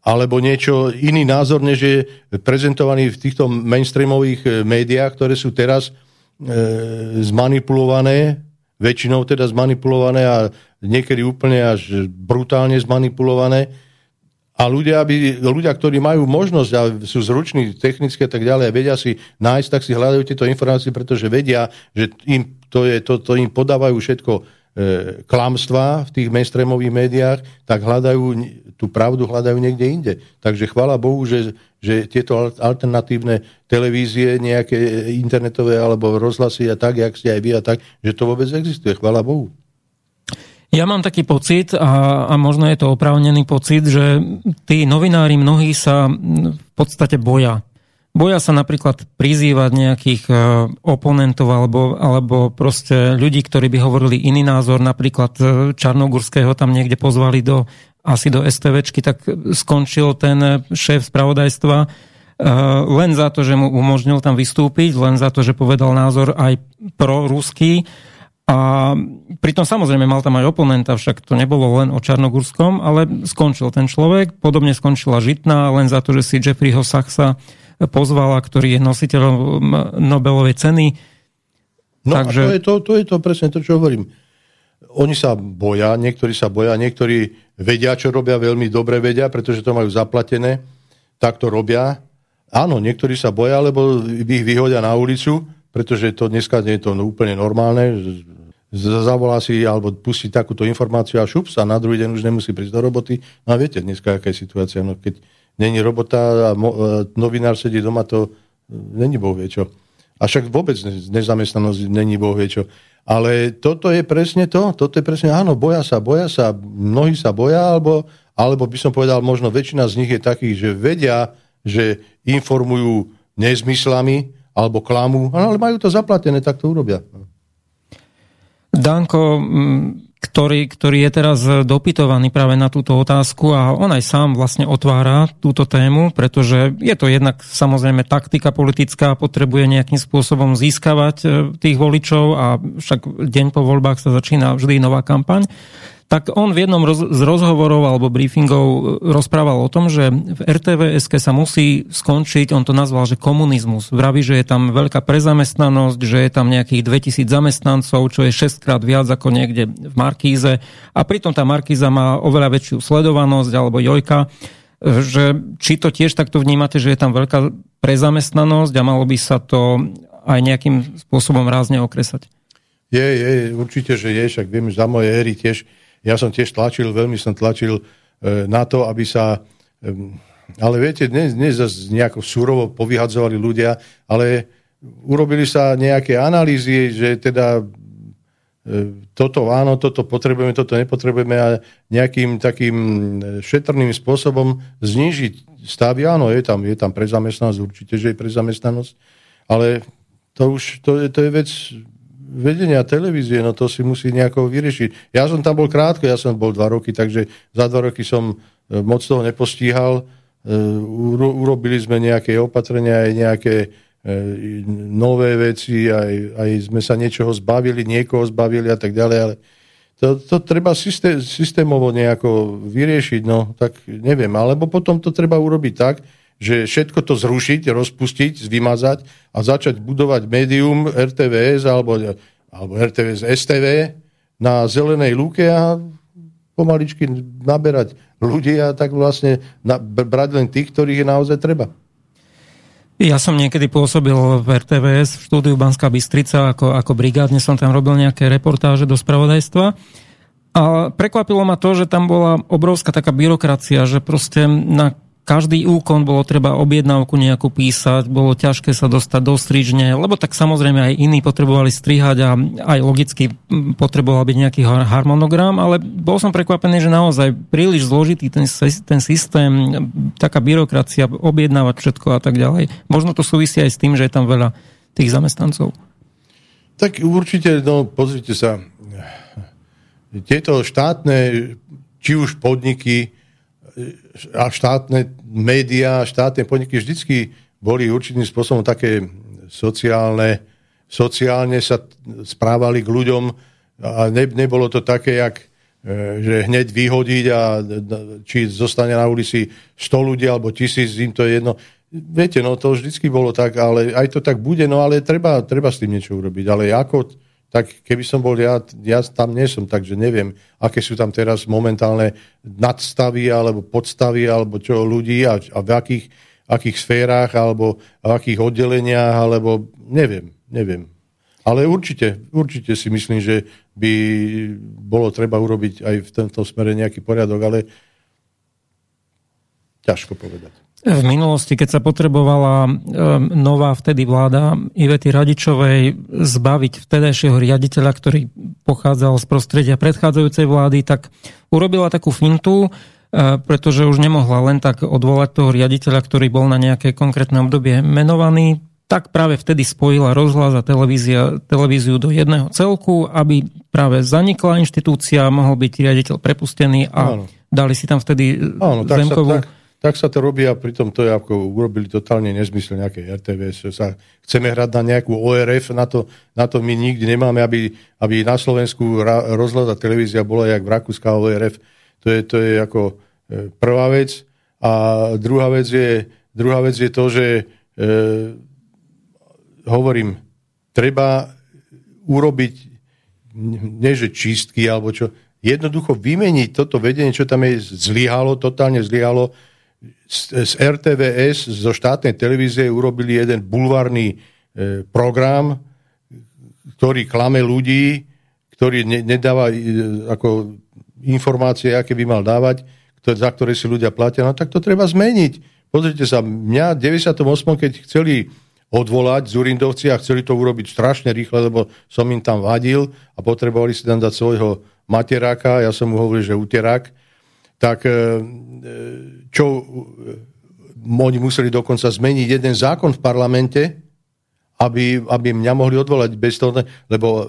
alebo niečo iný názor, než je prezentovaný v týchto mainstreamových eh, médiách, ktoré sú teraz e, zmanipulované, väčšinou teda zmanipulované a niekedy úplne až brutálne zmanipulované. A ľudia, aby, ľudia, ktorí majú možnosť a sú zruční technicky a tak ďalej a vedia si nájsť, tak si hľadajú tieto informácie, pretože vedia, že im to, je, to, to im podávajú všetko klamstva v tých mainstreamových médiách, tak hľadajú, tú pravdu hľadajú niekde inde. Takže chvála Bohu, že, že tieto alternatívne televízie, nejaké internetové alebo rozhlasy a tak, jak ste aj vy a tak, že to vôbec existuje. Chvála Bohu. Ja mám taký pocit, a, a možno je to oprávnený pocit, že tí novinári mnohí sa v podstate boja Boja sa napríklad prizývať nejakých e, oponentov alebo, alebo proste ľudí, ktorí by hovorili iný názor, napríklad e, Čarnogurského tam niekde pozvali do, asi do STVčky, tak skončil ten šéf spravodajstva e, len za to, že mu umožnil tam vystúpiť, len za to, že povedal názor aj pro ruský. A pritom samozrejme mal tam aj oponenta, však to nebolo len o Čarnogurskom, ale skončil ten človek. Podobne skončila Žitná, len za to, že si Jeffreyho Sachsa pozvala, ktorý je nositeľom Nobelovej ceny. No Takže... to je to, to je to presne to, čo hovorím. Oni sa boja, niektorí sa boja, niektorí vedia, čo robia, veľmi dobre vedia, pretože to majú zaplatené, tak to robia. Áno, niektorí sa boja, lebo ich vyhodia na ulicu, pretože to dneska nie je to úplne normálne. Zavolá si alebo pustí takúto informáciu a šup sa, na druhý deň už nemusí prísť do roboty. No a viete dneska, aká je situácia. No keď není robota a mo, e, novinár sedí doma, to e, není boh vie čo. A však vôbec nezamestnanosť není boh vie čo. Ale toto je presne to, toto je presne, áno, boja sa, boja sa, mnohí sa boja, alebo, alebo by som povedal, možno väčšina z nich je takých, že vedia, že informujú nezmyslami, alebo klamu, ale majú to zaplatené, tak to urobia. Danko, ktorý, ktorý je teraz dopytovaný práve na túto otázku a on aj sám vlastne otvára túto tému, pretože je to jednak samozrejme taktika politická, potrebuje nejakým spôsobom získavať e, tých voličov a však deň po voľbách sa začína vždy nová kampaň tak on v jednom roz, z rozhovorov alebo briefingov e, rozprával o tom, že v RTVS sa musí skončiť, on to nazval, že komunizmus. Vraví, že je tam veľká prezamestnanosť, že je tam nejakých 2000 zamestnancov, čo je 6 krát viac ako niekde v Markíze. A pritom tá Markíza má oveľa väčšiu sledovanosť alebo Jojka že či to tiež takto vnímate, že je tam veľká prezamestnanosť a malo by sa to aj nejakým spôsobom rázne okresať? Je, je, určite, že je, však viem, za moje éry tiež ja som tiež tlačil, veľmi som tlačil e, na to, aby sa... Ale viete, dnes, dnes nejako surovo povyhadzovali ľudia, ale urobili sa nejaké analýzy, že teda e, toto áno, toto potrebujeme, toto nepotrebujeme a nejakým takým e, šetrným spôsobom znižiť stavy. Áno, je tam, je tam prezamestnanosť, určite, že je prezamestnanosť, ale to už to to je vec vedenia televízie, no to si musí nejako vyriešiť. Ja som tam bol krátko, ja som bol dva roky, takže za dva roky som e, moc toho nepostíhal. E, urobili sme nejaké opatrenia, aj nejaké e, nové veci, aj, aj sme sa niečoho zbavili, niekoho zbavili a tak ďalej, ale to, to treba systém, systémovo nejako vyriešiť, no tak neviem, alebo potom to treba urobiť tak, že všetko to zrušiť, rozpustiť, vymazať a začať budovať médium RTVS alebo, alebo RTVS STV na zelenej lúke a pomaličky naberať ľudí a tak vlastne na, brať len tých, ktorých je naozaj treba. Ja som niekedy pôsobil v RTVS v štúdiu Banská Bystrica ako, ako brigádne, som tam robil nejaké reportáže do spravodajstva. A prekvapilo ma to, že tam bola obrovská taká byrokracia, že proste na každý úkon bolo treba objednávku nejakú písať, bolo ťažké sa dostať do strižne, lebo tak samozrejme aj iní potrebovali strihať a aj logicky potreboval byť nejaký harmonogram, ale bol som prekvapený, že naozaj príliš zložitý ten, ten systém, taká byrokracia, objednávať všetko a tak ďalej. Možno to súvisí aj s tým, že je tam veľa tých zamestnancov. Tak určite, no pozrite sa, tieto štátne, či už podniky, a štátne médiá, štátne podniky vždycky boli určitým spôsobom také sociálne, sociálne sa správali k ľuďom a ne, nebolo to také, jak, e, že hneď vyhodiť a či zostane na ulici 100 ľudí alebo tisíc, im to je jedno. Viete, no to vždycky bolo tak, ale aj to tak bude, no ale treba, treba s tým niečo urobiť. Ale ako, tak keby som bol ja, ja tam nie som, takže neviem, aké sú tam teraz momentálne nadstavy alebo podstavy alebo čo ľudí a, a v akých, akých sférach alebo v akých oddeleniach, alebo neviem, neviem. Ale určite, určite si myslím, že by bolo treba urobiť aj v tomto smere nejaký poriadok, ale ťažko povedať. V minulosti, keď sa potrebovala um, nová vtedy vláda Ivety Radičovej zbaviť vtedajšieho riaditeľa, ktorý pochádzal z prostredia predchádzajúcej vlády, tak urobila takú fintu, uh, pretože už nemohla len tak odvolať toho riaditeľa, ktorý bol na nejaké konkrétne obdobie menovaný, tak práve vtedy spojila rozhlas a televízia, televíziu do jedného celku, aby práve zanikla inštitúcia, mohol byť riaditeľ prepustený a Áno. dali si tam vtedy Áno, zemkovú... Tak sa, tak tak sa to robí a pritom to je ako urobili totálne nezmysel nejaké RTVS. Sa chceme hrať na nejakú ORF, na to, na to my nikdy nemáme, aby, aby na Slovensku rozhľad a televízia bola jak v Rakúska ORF. To je, to je ako e, prvá vec. A druhá vec je, druhá vec je to, že e, hovorím, treba urobiť nie že čistky alebo čo, jednoducho vymeniť toto vedenie, čo tam je zlyhalo, totálne zlyhalo, z RTVS, zo štátnej televízie urobili jeden bulvárny e, program, ktorý klame ľudí, ktorý nedáva e, ako informácie, aké by mal dávať, za ktoré si ľudia platia. No tak to treba zmeniť. Pozrite sa, mňa v 98. keď chceli odvolať Zurindovci a chceli to urobiť strašne rýchle, lebo som im tam vadil a potrebovali si tam dať svojho materáka, ja som mu hovoril, že uterák, tak e, e, čo e, oni museli dokonca zmeniť jeden zákon v parlamente, aby, aby mňa mohli odvolať bez toho, lebo,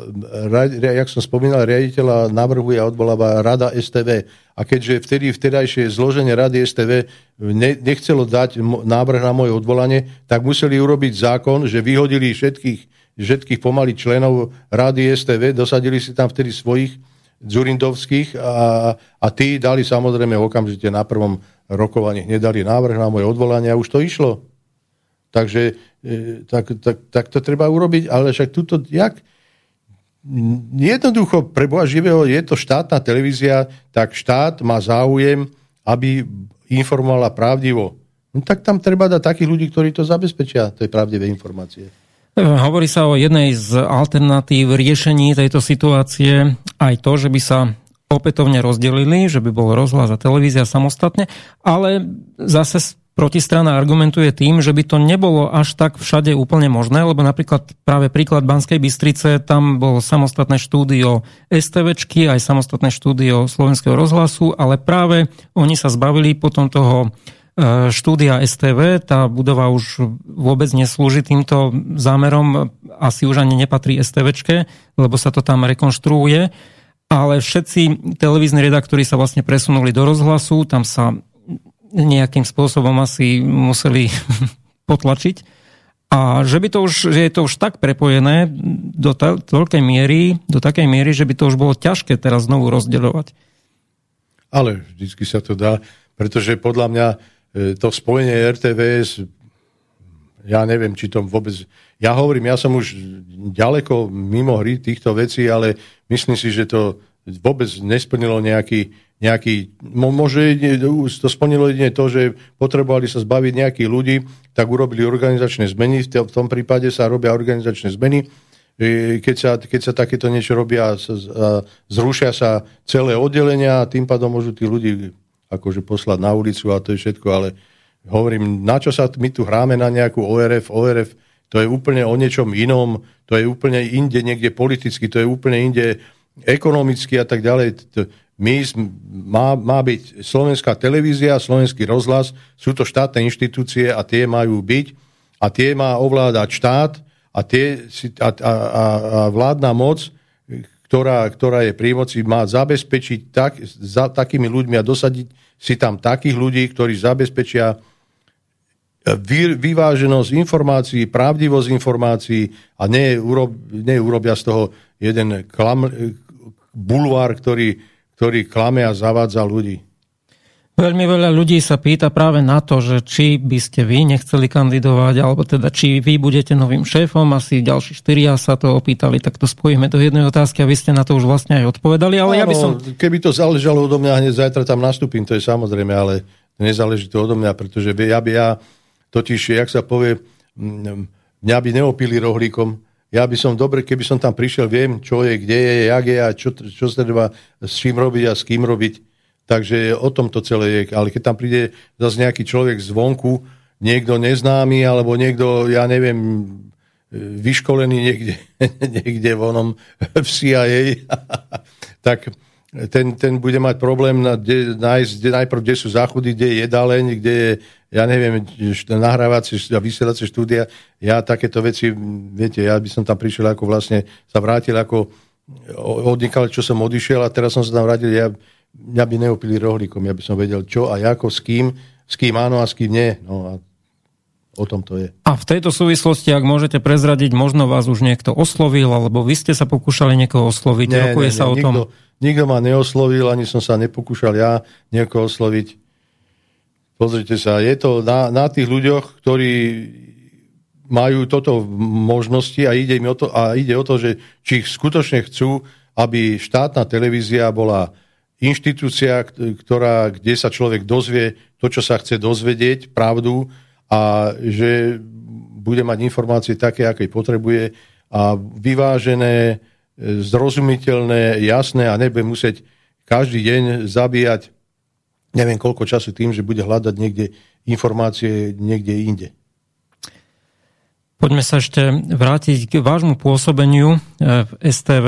jak som spomínal, riaditeľa navrhuje a odvoláva Rada STV. A keďže vtedy vtedajšie zloženie Rady STV ne, nechcelo dať návrh na moje odvolanie, tak museli urobiť zákon, že vyhodili všetkých, všetkých pomaly členov Rady STV, dosadili si tam vtedy svojich Zurindovských a, a tí dali samozrejme okamžite na prvom rokovaní nedali návrh na moje odvolanie a už to išlo. Takže e, tak, tak, tak to treba urobiť, ale však tuto, jak? Jednoducho, pre Boha živého, je to štátna televízia, tak štát má záujem, aby informovala pravdivo. No tak tam treba dať takých ľudí, ktorí to zabezpečia, tej pravdivé informácie. Hovorí sa o jednej z alternatív riešení tejto situácie aj to, že by sa opätovne rozdelili, že by bol rozhlas a televízia samostatne, ale zase protistrana argumentuje tým, že by to nebolo až tak všade úplne možné, lebo napríklad práve príklad Banskej Bystrice, tam bolo samostatné štúdio STVčky, aj samostatné štúdio Slovenského rozhlasu, ale práve oni sa zbavili potom toho štúdia STV, tá budova už vôbec neslúži týmto zámerom, asi už ani nepatrí STVčke, lebo sa to tam rekonštruuje, ale všetci televízni redaktori sa vlastne presunuli do rozhlasu, tam sa nejakým spôsobom asi museli <laughs> potlačiť. A že, by to už, že je to už tak prepojené do toľkej miery, do takej miery, že by to už bolo ťažké teraz znovu rozdeľovať. Ale vždycky sa to dá, pretože podľa mňa E, to spojenie RTVS, ja neviem, či to vôbec... Ja hovorím, ja som už ďaleko mimo hry týchto vecí, ale myslím si, že to vôbec nesplnilo nejaký, nejaký môže to splnilo jedine to, že potrebovali sa zbaviť nejakých ľudí, tak urobili organizačné zmeny, v tom prípade sa robia organizačné zmeny, e, keď sa, keď sa takéto niečo robia, zrušia sa celé oddelenia a tým pádom môžu tí ľudí akože poslať na ulicu a to je všetko, ale hovorím, na čo sa my tu hráme na nejakú ORF, ORF, to je úplne o niečom inom, to je úplne inde niekde politicky, to je úplne inde ekonomicky a tak ďalej. My, má, má byť slovenská televízia, slovenský rozhlas, sú to štátne inštitúcie a tie majú byť a tie má ovládať štát a, tie, a, a, a, vládna moc ktorá, ktorá je pri moci, má zabezpečiť tak, za takými ľuďmi a dosadiť si tam takých ľudí, ktorí zabezpečia vy, vyváženosť informácií, pravdivosť informácií a nie, urob, nie urobia z toho jeden klam, bulvár, ktorý, ktorý klame a zavádza ľudí. Veľmi veľa ľudí sa pýta práve na to, že či by ste vy nechceli kandidovať, alebo teda či vy budete novým šéfom, asi ďalší štyria sa to opýtali, tak to spojíme do jednej otázky a vy ste na to už vlastne aj odpovedali, ale Áno, ja by som... Keby to záležalo odo mňa, hneď zajtra tam nastúpim, to je samozrejme, ale nezáleží to odo mňa, pretože ja by ja, totiž, jak sa povie, mňa by neopili rohlíkom, Ja by som dobre, keby som tam prišiel, viem, čo je, kde je, jak je a čo, čo sa treba s čím robiť a s kým robiť. Takže o tom to celé je. Ale keď tam príde zase nejaký človek zvonku, niekto neznámy, alebo niekto, ja neviem, vyškolený niekde, <laughs> niekde v onom v CIA, <laughs> tak ten, ten bude mať problém na, kde, nájsť, kde, najprv, kde sú záchody, kde je jedáleň, kde je, ja neviem, nahrávacie a vysielacie štúdia. Ja takéto veci, viete, ja by som tam prišiel ako vlastne, sa vrátil ako odnikal, čo som odišiel a teraz som sa tam vrátil, ja, mňa by neopili rohlíkom, ja by som vedel čo a ako, s kým, s kým áno a s kým nie. No a O tom to je. A v tejto súvislosti, ak môžete prezradiť, možno vás už niekto oslovil, alebo vy ste sa pokúšali niekoho osloviť, nie, rokuje nie, sa nie, o nikto, tom? Nikto ma neoslovil, ani som sa nepokúšal ja niekoho osloviť. Pozrite sa, je to na, na tých ľuďoch, ktorí majú toto možnosti a ide, im o to, a ide o to, že či ich skutočne chcú, aby štátna televízia bola inštitúcia, ktorá, kde sa človek dozvie to, čo sa chce dozvedieť, pravdu, a že bude mať informácie také, aké potrebuje a vyvážené, zrozumiteľné, jasné a nebude musieť každý deň zabíjať neviem koľko času tým, že bude hľadať niekde informácie niekde inde. Poďme sa ešte vrátiť k vášmu pôsobeniu eh, v STV.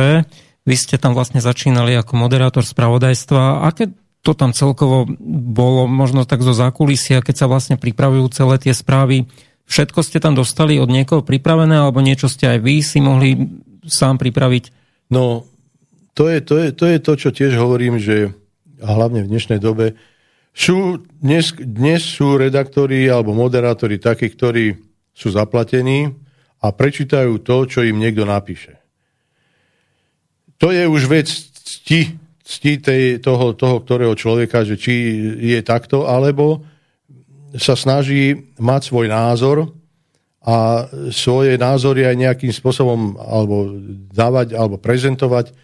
Vy ste tam vlastne začínali ako moderátor spravodajstva. Aké to tam celkovo bolo možno tak zo zákulisia, keď sa vlastne pripravujú celé tie správy. Všetko ste tam dostali od niekoho pripravené, alebo niečo ste aj vy si mohli sám pripraviť? No, to je to, je, to, je to čo tiež hovorím, že a hlavne v dnešnej dobe, sú, dnes, dnes sú redaktori alebo moderátori takí, ktorí sú zaplatení a prečítajú to, čo im niekto napíše. To je už vec cti cti tej, toho, toho, ktorého človeka, že či je takto, alebo sa snaží mať svoj názor a svoje názory aj nejakým spôsobom alebo dávať, alebo prezentovať.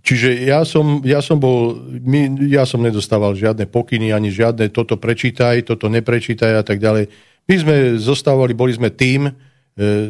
Čiže ja som, ja som bol, my, ja som nedostával žiadne pokyny, ani žiadne toto prečítaj, toto neprečítaj a tak ďalej. My sme zostávali, boli sme tým, e,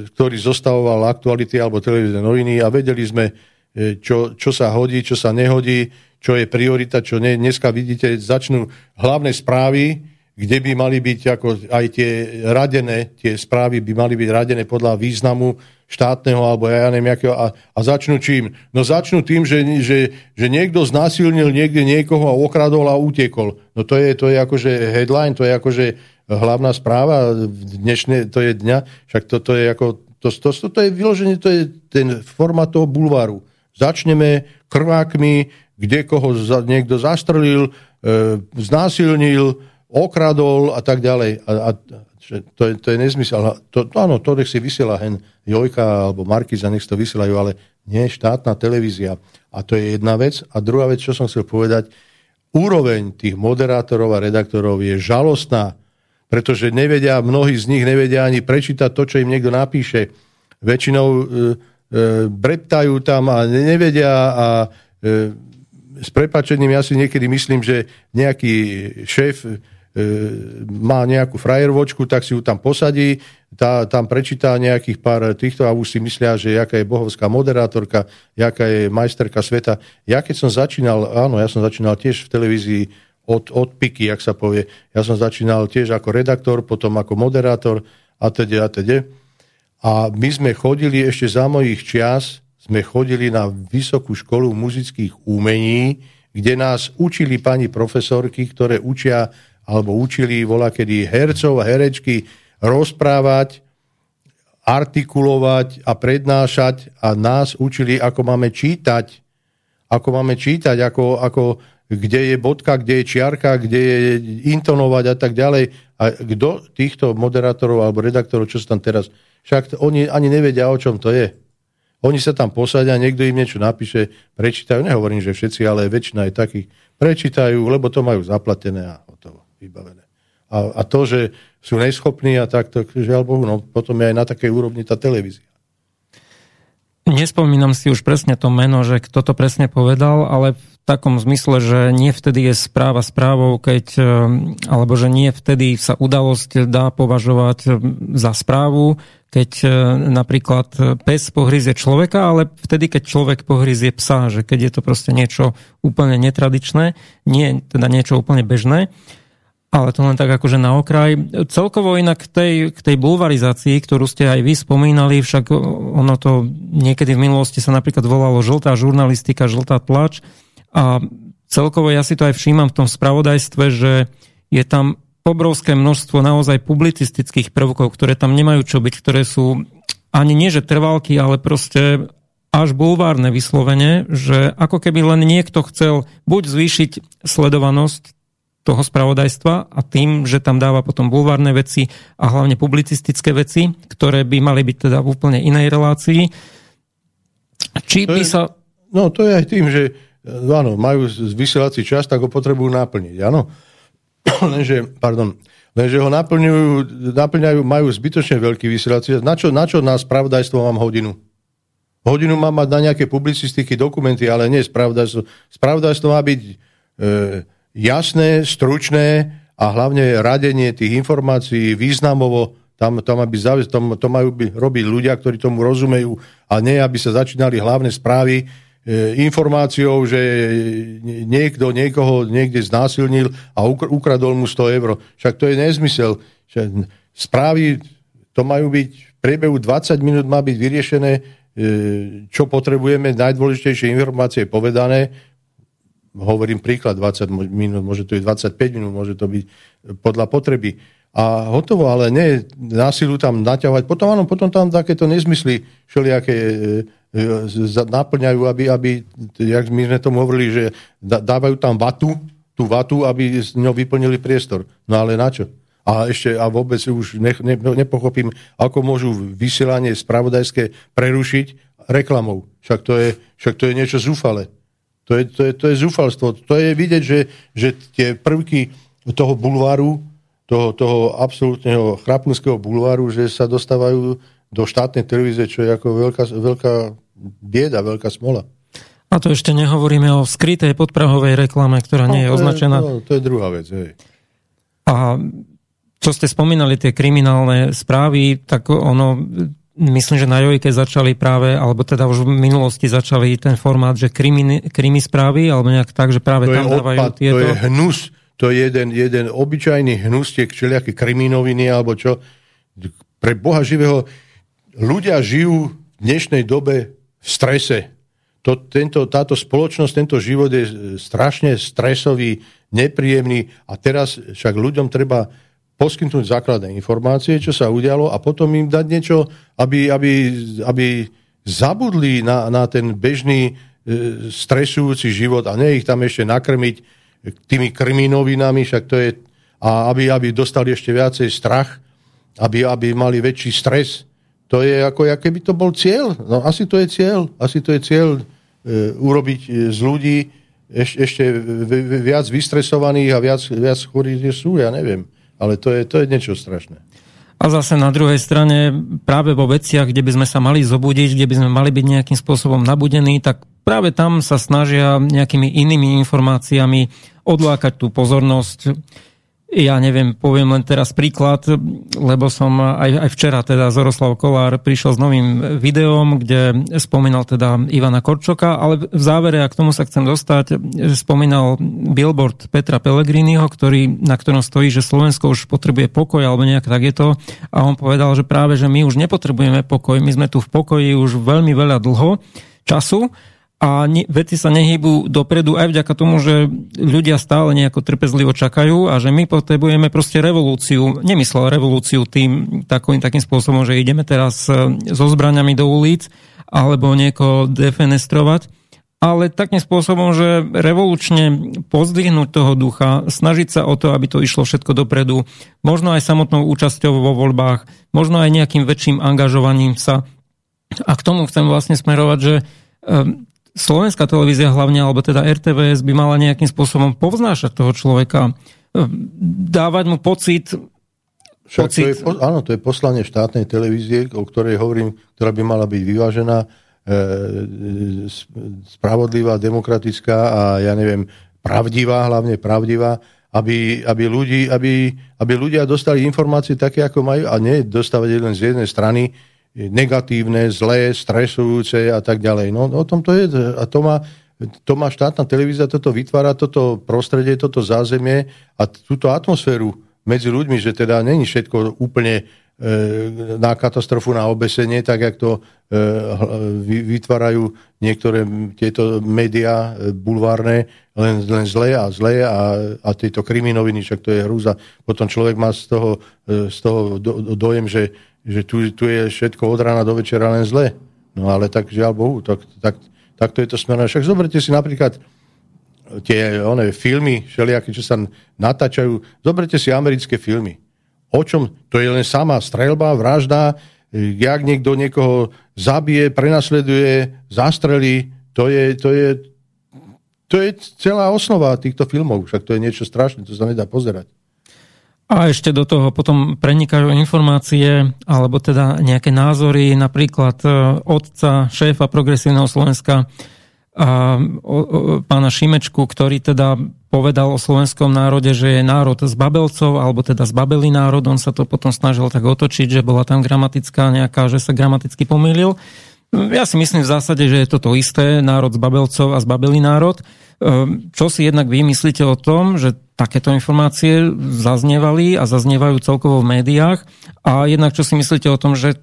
ktorý zostavoval aktuality alebo televízne noviny a vedeli sme, čo, čo sa hodí, čo sa nehodí, čo je priorita, čo nie. Dneska vidíte, začnú hlavné správy, kde by mali byť ako aj tie radené, tie správy by mali byť radené podľa významu štátneho alebo ja neviem akého, a, a začnú čím? No začnú tým, že, že, že niekto znásilnil niekde niekoho a okradol a utiekol. No to je, to je akože headline, to je akože hlavná správa dnešné, to je dňa, však toto je ako, to, to, to, to je vyloženie, to je ten formát toho bulváru. Začneme krvákmi, kde koho za, niekto zastrelil, e, znásilnil, okradol a tak ďalej. A, a to, je, to je nezmysel. To, áno, to nech si vysiela hen Jojka alebo Markiza, nech to vysielajú, ale nie štátna televízia. A to je jedna vec. A druhá vec, čo som chcel povedať, úroveň tých moderátorov a redaktorov je žalostná, pretože nevedia, mnohí z nich nevedia ani prečítať to, čo im niekto napíše. Väčšinou E, breptajú tam a nevedia a e, s prepačením ja si niekedy myslím, že nejaký šéf e, má nejakú frajervočku, tak si ju tam posadí, tá, tam prečíta nejakých pár týchto a už si myslia, že jaká je bohovská moderátorka, jaká je majsterka sveta. Ja keď som začínal, áno, ja som začínal tiež v televízii od, od piky, jak sa povie. Ja som začínal tiež ako redaktor, potom ako moderátor a teda a teda. A my sme chodili ešte za mojich čias, sme chodili na Vysokú školu muzických umení, kde nás učili pani profesorky, ktoré učia alebo učili volá kedy hercov a herečky rozprávať, artikulovať a prednášať a nás učili, ako máme čítať, ako máme čítať, ako, ako, kde je bodka, kde je čiarka, kde je intonovať a tak ďalej. A kto týchto moderátorov alebo redaktorov, čo sa tam teraz však oni ani nevedia, o čom to je. Oni sa tam posadia, niekto im niečo napíše, prečítajú, nehovorím, že všetci, ale väčšina je takých, prečítajú, lebo to majú zaplatené a hotovo, vybavené. A, a to, že sú neschopní a takto, žiaľ Bohu, no potom je aj na takej úrovni tá televízia. Nespomínam si už presne to meno, že kto to presne povedal, ale v takom zmysle, že nie vtedy je správa správou, keď, e, alebo že nie vtedy sa udalosť dá považovať e, za správu, keď e, napríklad pes pohryzie človeka, ale vtedy, keď človek pohryzie psa, že keď je to proste niečo úplne netradičné, nie teda niečo úplne bežné, ale to len tak akože na okraj. Celkovo inak k tej, k tej bulvarizácii, ktorú ste aj vy spomínali, však ono to niekedy v minulosti sa napríklad volalo žltá žurnalistika, žltá tlač a celkovo ja si to aj všímam v tom spravodajstve, že je tam obrovské množstvo naozaj publicistických prvkov, ktoré tam nemajú čo byť, ktoré sú ani nie že trvalky, ale proste až bulvárne vyslovene, že ako keby len niekto chcel buď zvýšiť sledovanosť toho spravodajstva a tým, že tam dáva potom bulvárne veci a hlavne publicistické veci, ktoré by mali byť teda v úplne inej relácii. Či to by je, sa... No to je aj tým, že áno, majú vysielací čas, tak ho potrebujú naplniť, áno. <clears throat> lenže, pardon, lenže ho naplňujú, naplňajú, majú zbytočne veľký vysielací. Na čo, na čo na spravodajstvo mám hodinu? Hodinu mám mať na nejaké publicistiky, dokumenty, ale nie spravodajstvo. Spravodajstvo má byť e, jasné, stručné a hlavne radenie tých informácií významovo tam, tam, aby, tam, to majú by, robiť ľudia, ktorí tomu rozumejú a nie, aby sa začínali hlavné správy E, informáciou, že niekto niekoho niekde znásilnil a ukradol mu 100 eur. Však to je nezmysel. Správy, to majú byť v priebehu 20 minút má byť vyriešené, e, čo potrebujeme, najdôležitejšie informácie povedané. Hovorím príklad, 20 minút, môže to byť 25 minút, môže to byť podľa potreby. A hotovo, ale nie násilu tam naťahovať. Potom áno, potom tam takéto nezmysly všelijaké e, naplňajú, aby, aby, jak my sme tomu hovorili, že dávajú tam vatu, tú vatu, aby z ňou vyplnili priestor. No ale na čo? A ešte a vôbec už ne, ne, nepochopím, ako môžu vysielanie spravodajské prerušiť reklamou. Však to je, však to je niečo zúfale. To je, to, je, to je zúfalstvo. To je vidieť, že, že tie prvky toho bulváru, toho, toho absolútneho chrapunského bulváru, že sa dostávajú do štátnej televízie, čo je ako veľká, veľká bieda, veľká smola. A to ešte nehovoríme o skrytej podprahovej reklame, ktorá no, nie je označená. To je, no, to je druhá vec. Hej. A čo ste spomínali, tie kriminálne správy, tak ono, myslím, že na Jojke začali práve, alebo teda už v minulosti začali ten formát, že krimi, krimi správy, alebo nejak tak, že práve to tam dávajú odpad, tieto... To je hnus, to je jeden, jeden obyčajný hnustiek, všelijaké kriminoviny, alebo čo. Pre Boha živého, ľudia žijú v dnešnej dobe v strese. To, tento, táto spoločnosť, tento život je strašne stresový, nepríjemný a teraz však ľuďom treba poskytnúť základné informácie, čo sa udialo a potom im dať niečo, aby, aby, aby zabudli na, na ten bežný e, stresujúci život a nie ich tam ešte nakrmiť tými kriminovinami, však to je, a aby, aby dostali ešte viacej strach, aby, aby mali väčší stres, to je ako, keby to bol cieľ. No asi to je cieľ. Asi to je cieľ e, urobiť e, z ľudí eš, ešte viac vystresovaných a viac, viac chorých sú, ja neviem. Ale to je, to je niečo strašné. A zase na druhej strane práve vo veciach, kde by sme sa mali zobudiť, kde by sme mali byť nejakým spôsobom nabudení, tak práve tam sa snažia nejakými inými informáciami odlákať tú pozornosť ja neviem, poviem len teraz príklad, lebo som aj, aj včera teda Zoroslav Kolár prišiel s novým videom, kde spomínal teda Ivana Korčoka, ale v závere, a k tomu sa chcem dostať, spomínal billboard Petra Pellegriniho, ktorý, na ktorom stojí, že Slovensko už potrebuje pokoj, alebo nejak tak je to. A on povedal, že práve, že my už nepotrebujeme pokoj, my sme tu v pokoji už veľmi veľa dlho času a veci sa nehýbu dopredu aj vďaka tomu, že ľudia stále nejako trpezlivo čakajú a že my potrebujeme proste revolúciu. Nemyslel revolúciu tým takým, takým spôsobom, že ideme teraz e, so zbraniami do ulic alebo niekoho defenestrovať, ale takým spôsobom, že revolučne pozdvihnúť toho ducha, snažiť sa o to, aby to išlo všetko dopredu, možno aj samotnou účasťou vo voľbách, možno aj nejakým väčším angažovaním sa. A k tomu chcem vlastne smerovať, že e, slovenská televízia hlavne, alebo teda RTVS by mala nejakým spôsobom povznášať toho človeka, dávať mu pocit, Však pocit... To je, áno, to je poslanie štátnej televízie, o ktorej hovorím, ktorá by mala byť vyvážená, spravodlivá, demokratická a ja neviem, pravdivá, hlavne pravdivá, aby, aby, ľudí, aby, aby ľudia dostali informácie také, ako majú a nie dostávať len z jednej strany negatívne, zlé, stresujúce a tak ďalej. No o tom to je. A to má, to má štátna televízia, toto vytvára, toto prostredie, toto zázemie a túto atmosféru medzi ľuďmi, že teda není všetko úplne E, na katastrofu, na obesenie, tak jak to e, vytvárajú niektoré tieto médiá e, bulvárne, len, len zlé a zlé a, a tieto kriminoviny, však to je hrúza. Potom človek má z toho, z toho do, dojem, že, že tu, tu je všetko od rána do večera len zlé. No ale tak žiaľ Bohu, tak, tak, tak to je to smerné. Však zoberte si napríklad tie one, filmy, všelijaké, čo sa natáčajú. Zoberte si americké filmy O čom? To je len sama strelba, vražda, jak niekto niekoho zabije, prenasleduje, zastrelí. To je, to je, to je celá osnova týchto filmov. Však to je niečo strašné, to sa nedá pozerať. A ešte do toho potom prenikajú informácie, alebo teda nejaké názory, napríklad e, otca, šéfa Progresívneho Slovenska, a, pána Šimečku, ktorý teda povedal o slovenskom národe, že je národ z Babelcov, alebo teda z Babeli národ, on sa to potom snažil tak otočiť, že bola tam gramatická nejaká, že sa gramaticky pomýlil. Ja si myslím v zásade, že je to to isté, národ z Babelcov a z Babeli národ. Ehm, čo si jednak vy myslíte o tom, že takéto informácie zaznievali a zaznievajú celkovo v médiách a jednak čo si myslíte o tom, že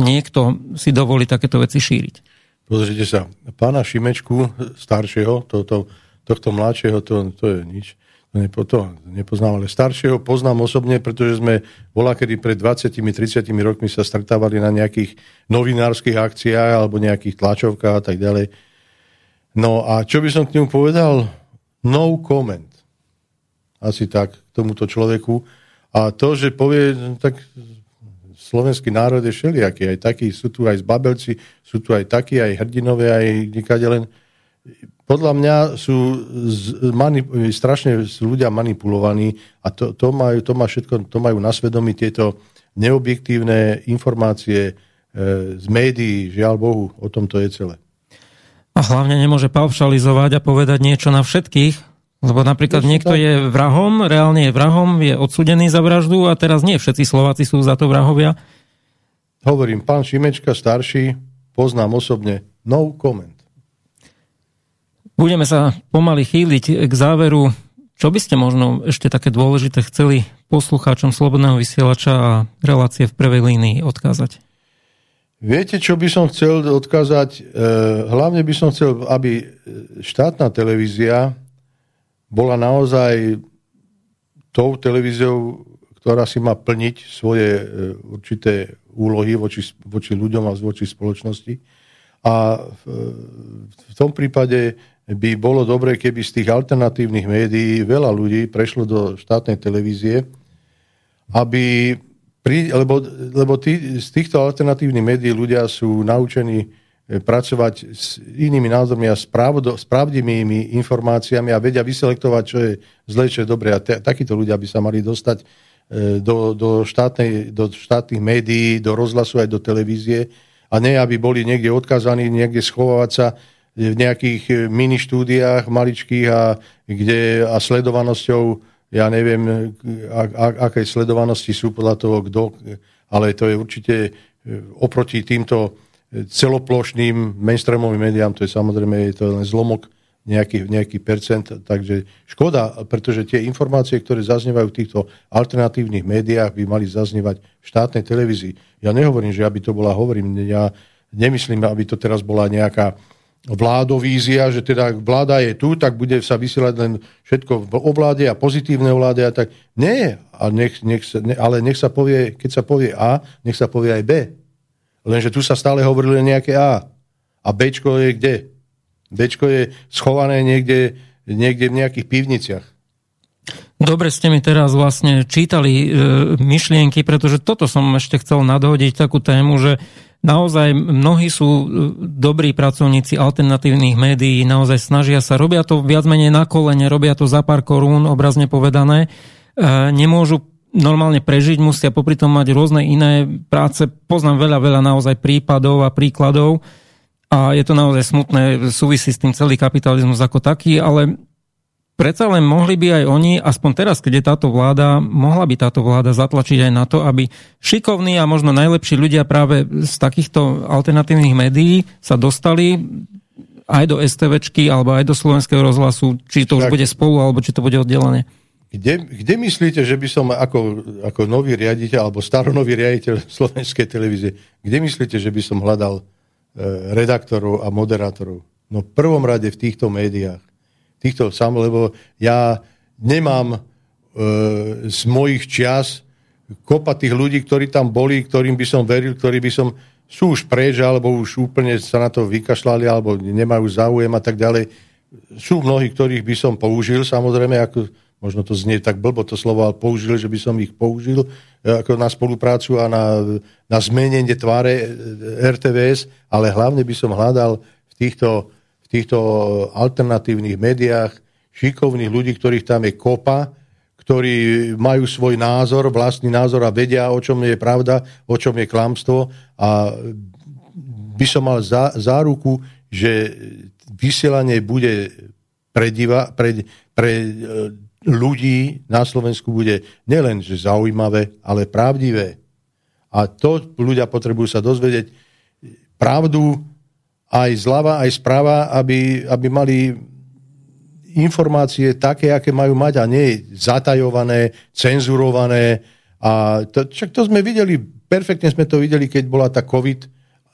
niekto si dovolí takéto veci šíriť? Pozrite sa, pána Šimečku staršieho, toto tohto mladšieho to, to je nič. Nepoznám, ale staršieho poznám osobne, pretože sme bola, kedy pred 20-30 rokmi sa stretávali na nejakých novinárskych akciách alebo nejakých tlačovkách a tak ďalej. No a čo by som k nemu povedal? No comment. Asi tak k tomuto človeku. A to, že povie, tak slovenský národ je všelijaký. Aj takí, sú tu aj zbabelci, sú tu aj takí, aj hrdinové, aj nikade len podľa mňa sú manip- strašne sú ľudia manipulovaní a to, to, majú, to, má všetko, to majú na svedomí tieto neobjektívne informácie e, z médií, žiaľ Bohu, o tom to je celé. A hlavne nemôže paušalizovať a povedať niečo na všetkých, lebo napríklad niekto tak? je vrahom, reálne je vrahom, je odsudený za vraždu a teraz nie všetci Slováci sú za to vrahovia. Hovorím, pán Šimečka starší, poznám osobne, no comment. Budeme sa pomaly chýliť k záveru. Čo by ste možno ešte také dôležité chceli poslucháčom Slobodného vysielača a relácie v prvej línii odkázať? Viete, čo by som chcel odkázať? E, hlavne by som chcel, aby štátna televízia bola naozaj tou televíziou, ktorá si má plniť svoje e, určité úlohy voči, voči ľuďom a voči spoločnosti. A v, v tom prípade by bolo dobre, keby z tých alternatívnych médií veľa ľudí prešlo do štátnej televízie, aby pri, lebo, lebo tí, z týchto alternatívnych médií ľudia sú naučení eh, pracovať s inými názormi a s, pravdo, s pravdivými informáciami a vedia vyselektovať, čo je zlé, čo je dobré. A te, takíto ľudia by sa mali dostať eh, do, do, štátnej, do štátnych médií, do rozhlasu aj do televízie a nie, aby boli niekde odkazaní, niekde schovávať sa v nejakých e, mini štúdiách maličkých a, kde, a sledovanosťou, ja neviem, a, a, aké sledovanosti sú podľa toho, kto, ale to je určite e, oproti týmto e, celoplošným mainstreamovým médiám, to je samozrejme je to len zlomok nejaký, nejaký percent, takže škoda, pretože tie informácie, ktoré zaznievajú v týchto alternatívnych médiách, by mali zaznievať v štátnej televízii. Ja nehovorím, že aby to bola, hovorím, ja nemyslím, aby to teraz bola nejaká vládovízia, že teda vláda je tu, tak bude sa vysielať len všetko o vláde a pozitívne o vláde a tak. Nie, a nech, nech sa, ne, ale nech sa povie, keď sa povie A, nech sa povie aj B. Lenže tu sa stále hovorili nejaké A. A Bčko je kde? Bčko je schované niekde, niekde v nejakých pivniciach. Dobre ste mi teraz vlastne čítali e, myšlienky, pretože toto som ešte chcel nadhodiť takú tému, že naozaj mnohí sú e, dobrí pracovníci alternatívnych médií, naozaj snažia sa, robia to viac menej na kolene, robia to za pár korún, obrazne povedané, e, nemôžu normálne prežiť, musia popri tom mať rôzne iné práce. Poznám veľa, veľa naozaj prípadov a príkladov. a je to naozaj smutné, súvisí s tým celý kapitalizmus ako taký, ale predsa len mohli by aj oni, aspoň teraz, keď je táto vláda, mohla by táto vláda zatlačiť aj na to, aby šikovní a možno najlepší ľudia práve z takýchto alternatívnych médií sa dostali aj do STVčky alebo aj do slovenského rozhlasu, či to už tak. bude spolu, alebo či to bude oddelené. Kde, kde myslíte, že by som ako, ako nový riaditeľ alebo staronový riaditeľ <laughs> slovenskej televízie, kde myslíte, že by som hľadal e, redaktorov a moderátorov? No v prvom rade v týchto médiách. Týchto sam, lebo ja nemám e, z mojich čias kopa tých ľudí, ktorí tam boli, ktorým by som veril, ktorí by som sú už preč, alebo už úplne sa na to vykašľali, alebo nemajú záujem a tak ďalej. Sú mnohí, ktorých by som použil, samozrejme, ako možno to znie tak blbo to slovo, ale použil, že by som ich použil e, ako na spoluprácu a na, na zmenenie tváre e, RTVS, ale hlavne by som hľadal v týchto, týchto alternatívnych médiách šikovných ľudí, ktorých tam je kopa, ktorí majú svoj názor, vlastný názor a vedia, o čom je pravda, o čom je klamstvo a by som mal za, záruku, že vysielanie bude pre, diva, pre, pre ľudí na Slovensku bude nielen že zaujímavé, ale pravdivé. A to ľudia potrebujú sa dozvedieť pravdu aj zľava, aj sprava, aby, aby mali informácie také, aké majú mať a nie zatajované, cenzurované. A to, čak to sme videli, perfektne sme to videli, keď bola tá COVID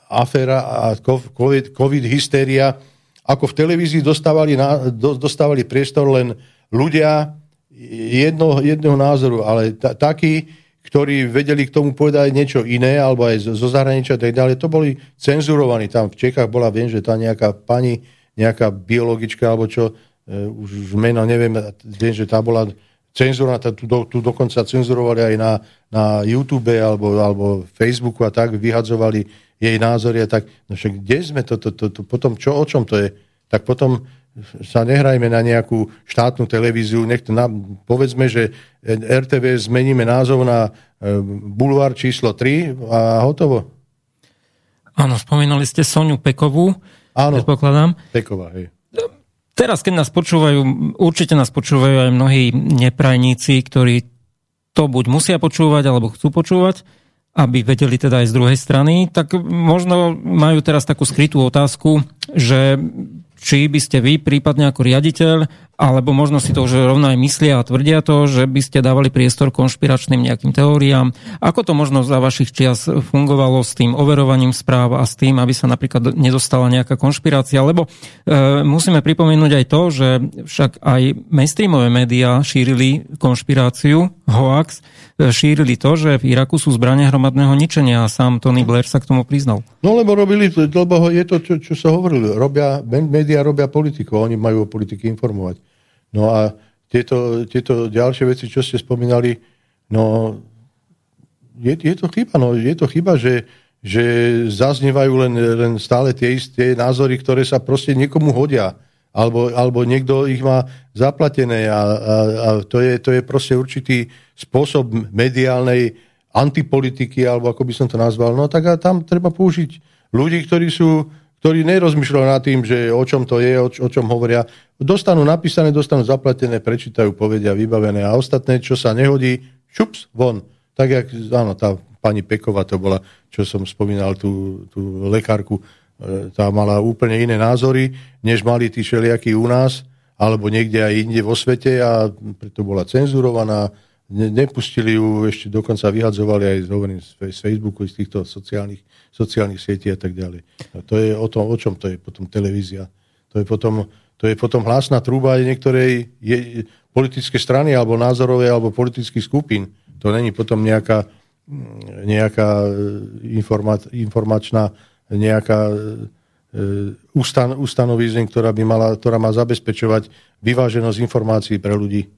aféra a COVID, COVID hysteria, ako v televízii dostávali, na, do, dostávali priestor len ľudia, jedno, jedného názoru, ale t- takí, ktorí vedeli k tomu povedať niečo iné, alebo aj zo zahraničia a tak ďalej, to boli cenzurovaní. Tam v Čechách bola, viem, že tá nejaká pani, nejaká biologička, alebo čo, e, už, meno neviem, viem, že tá bola cenzúra, tu, do, tu dokonca cenzurovali aj na, na YouTube alebo, alebo Facebooku a tak, vyhadzovali jej názory a tak. No však kde sme to, to, to, to potom, čo, o čom to je? Tak potom sa nehrajme na nejakú štátnu televíziu, nech to na, povedzme, že RTV zmeníme názov na e, Bulvár číslo 3 a hotovo. Áno, spomínali ste Soniu Pekovú. Áno, predpokladám. Peková, hej. Teraz, keď nás počúvajú, určite nás počúvajú aj mnohí neprajníci, ktorí to buď musia počúvať, alebo chcú počúvať, aby vedeli teda aj z druhej strany, tak možno majú teraz takú skrytú otázku, že či by ste vy, prípadne ako riaditeľ, alebo možno si to už rovno aj myslia a tvrdia to, že by ste dávali priestor konšpiračným nejakým teóriám. Ako to možno za vašich čias fungovalo s tým overovaním správ a s tým, aby sa napríklad nedostala nejaká konšpirácia? Lebo e, musíme pripomenúť aj to, že však aj mainstreamové médiá šírili konšpiráciu, hoax, šírili to, že v Iraku sú zbrania hromadného ničenia a sám Tony Blair sa k tomu priznal. No lebo robili, lebo je to, čo, čo sa hovorilo, robia, médiá robia politiku, oni majú o politike informovať. No a tieto, tieto ďalšie veci, čo ste spomínali, no je, je to chyba, no je to chyba, že, že zaznievajú len, len stále tie isté názory, ktoré sa proste niekomu hodia. Alebo, alebo niekto ich má zaplatené a, a, a to, je, to je proste určitý spôsob mediálnej antipolitiky, alebo ako by som to nazval. No tak a tam treba použiť ľudí, ktorí sú ktorí nerozmýšľajú nad tým, že o čom to je, o, o čom hovoria. Dostanú napísané, dostanú zaplatené, prečítajú, povedia, vybavené a ostatné, čo sa nehodí, šups, von. Tak jak, áno, tá pani Peková to bola, čo som spomínal, tú, tú lekárku, tá mala úplne iné názory, než mali tí šeliakí u nás, alebo niekde aj inde vo svete a preto bola cenzurovaná, ne, nepustili ju, ešte dokonca vyhadzovali aj hovorím, z Facebooku, z týchto sociálnych sociálnych sietí a tak ďalej. A to je o tom, o čom to je potom televízia. To je potom, to je potom hlasná trúba aj niektorej je, politické strany alebo názorové alebo politických skupín. To není potom nejaká, nejaká e, informa, informačná nejaká e, ustan, ustanovízeň, ktorá, by mala, ktorá má zabezpečovať vyváženosť informácií pre ľudí.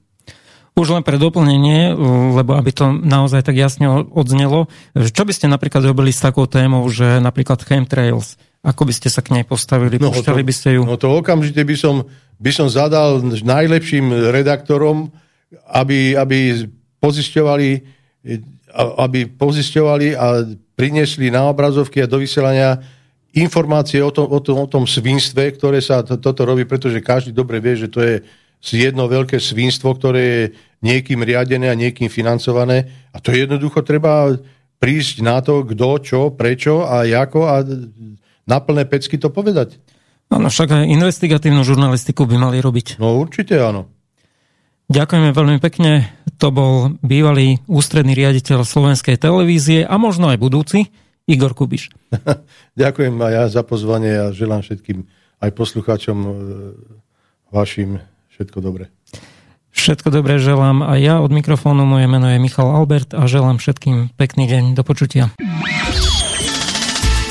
Už len pre doplnenie, lebo aby to naozaj tak jasne odznelo, čo by ste napríklad robili s takou témou, že napríklad chemtrails, ako by ste sa k nej postavili? No to, by ste ju? No to okamžite by som, by som zadal najlepším redaktorom, aby, aby pozisťovali aby pozisťovali a priniesli na obrazovky a do vysielania informácie o tom, o tom, o tom svinstve, ktoré sa to, toto robí, pretože každý dobre vie, že to je jedno veľké svinstvo, ktoré je niekým riadené a niekým financované. A to jednoducho treba prísť na to, kto, čo, prečo a ako a na plné pecky to povedať. Áno, však aj investigatívnu žurnalistiku by mali robiť. No určite áno. Ďakujeme veľmi pekne. To bol bývalý ústredný riaditeľ slovenskej televízie a možno aj budúci Igor Kubiš. <laughs> Ďakujem aj ja za pozvanie a želám všetkým aj poslucháčom e, vašim všetko dobré. Všetko dobré želám aj ja od mikrofónu. Moje meno je Michal Albert a želám všetkým pekný deň. Do počutia.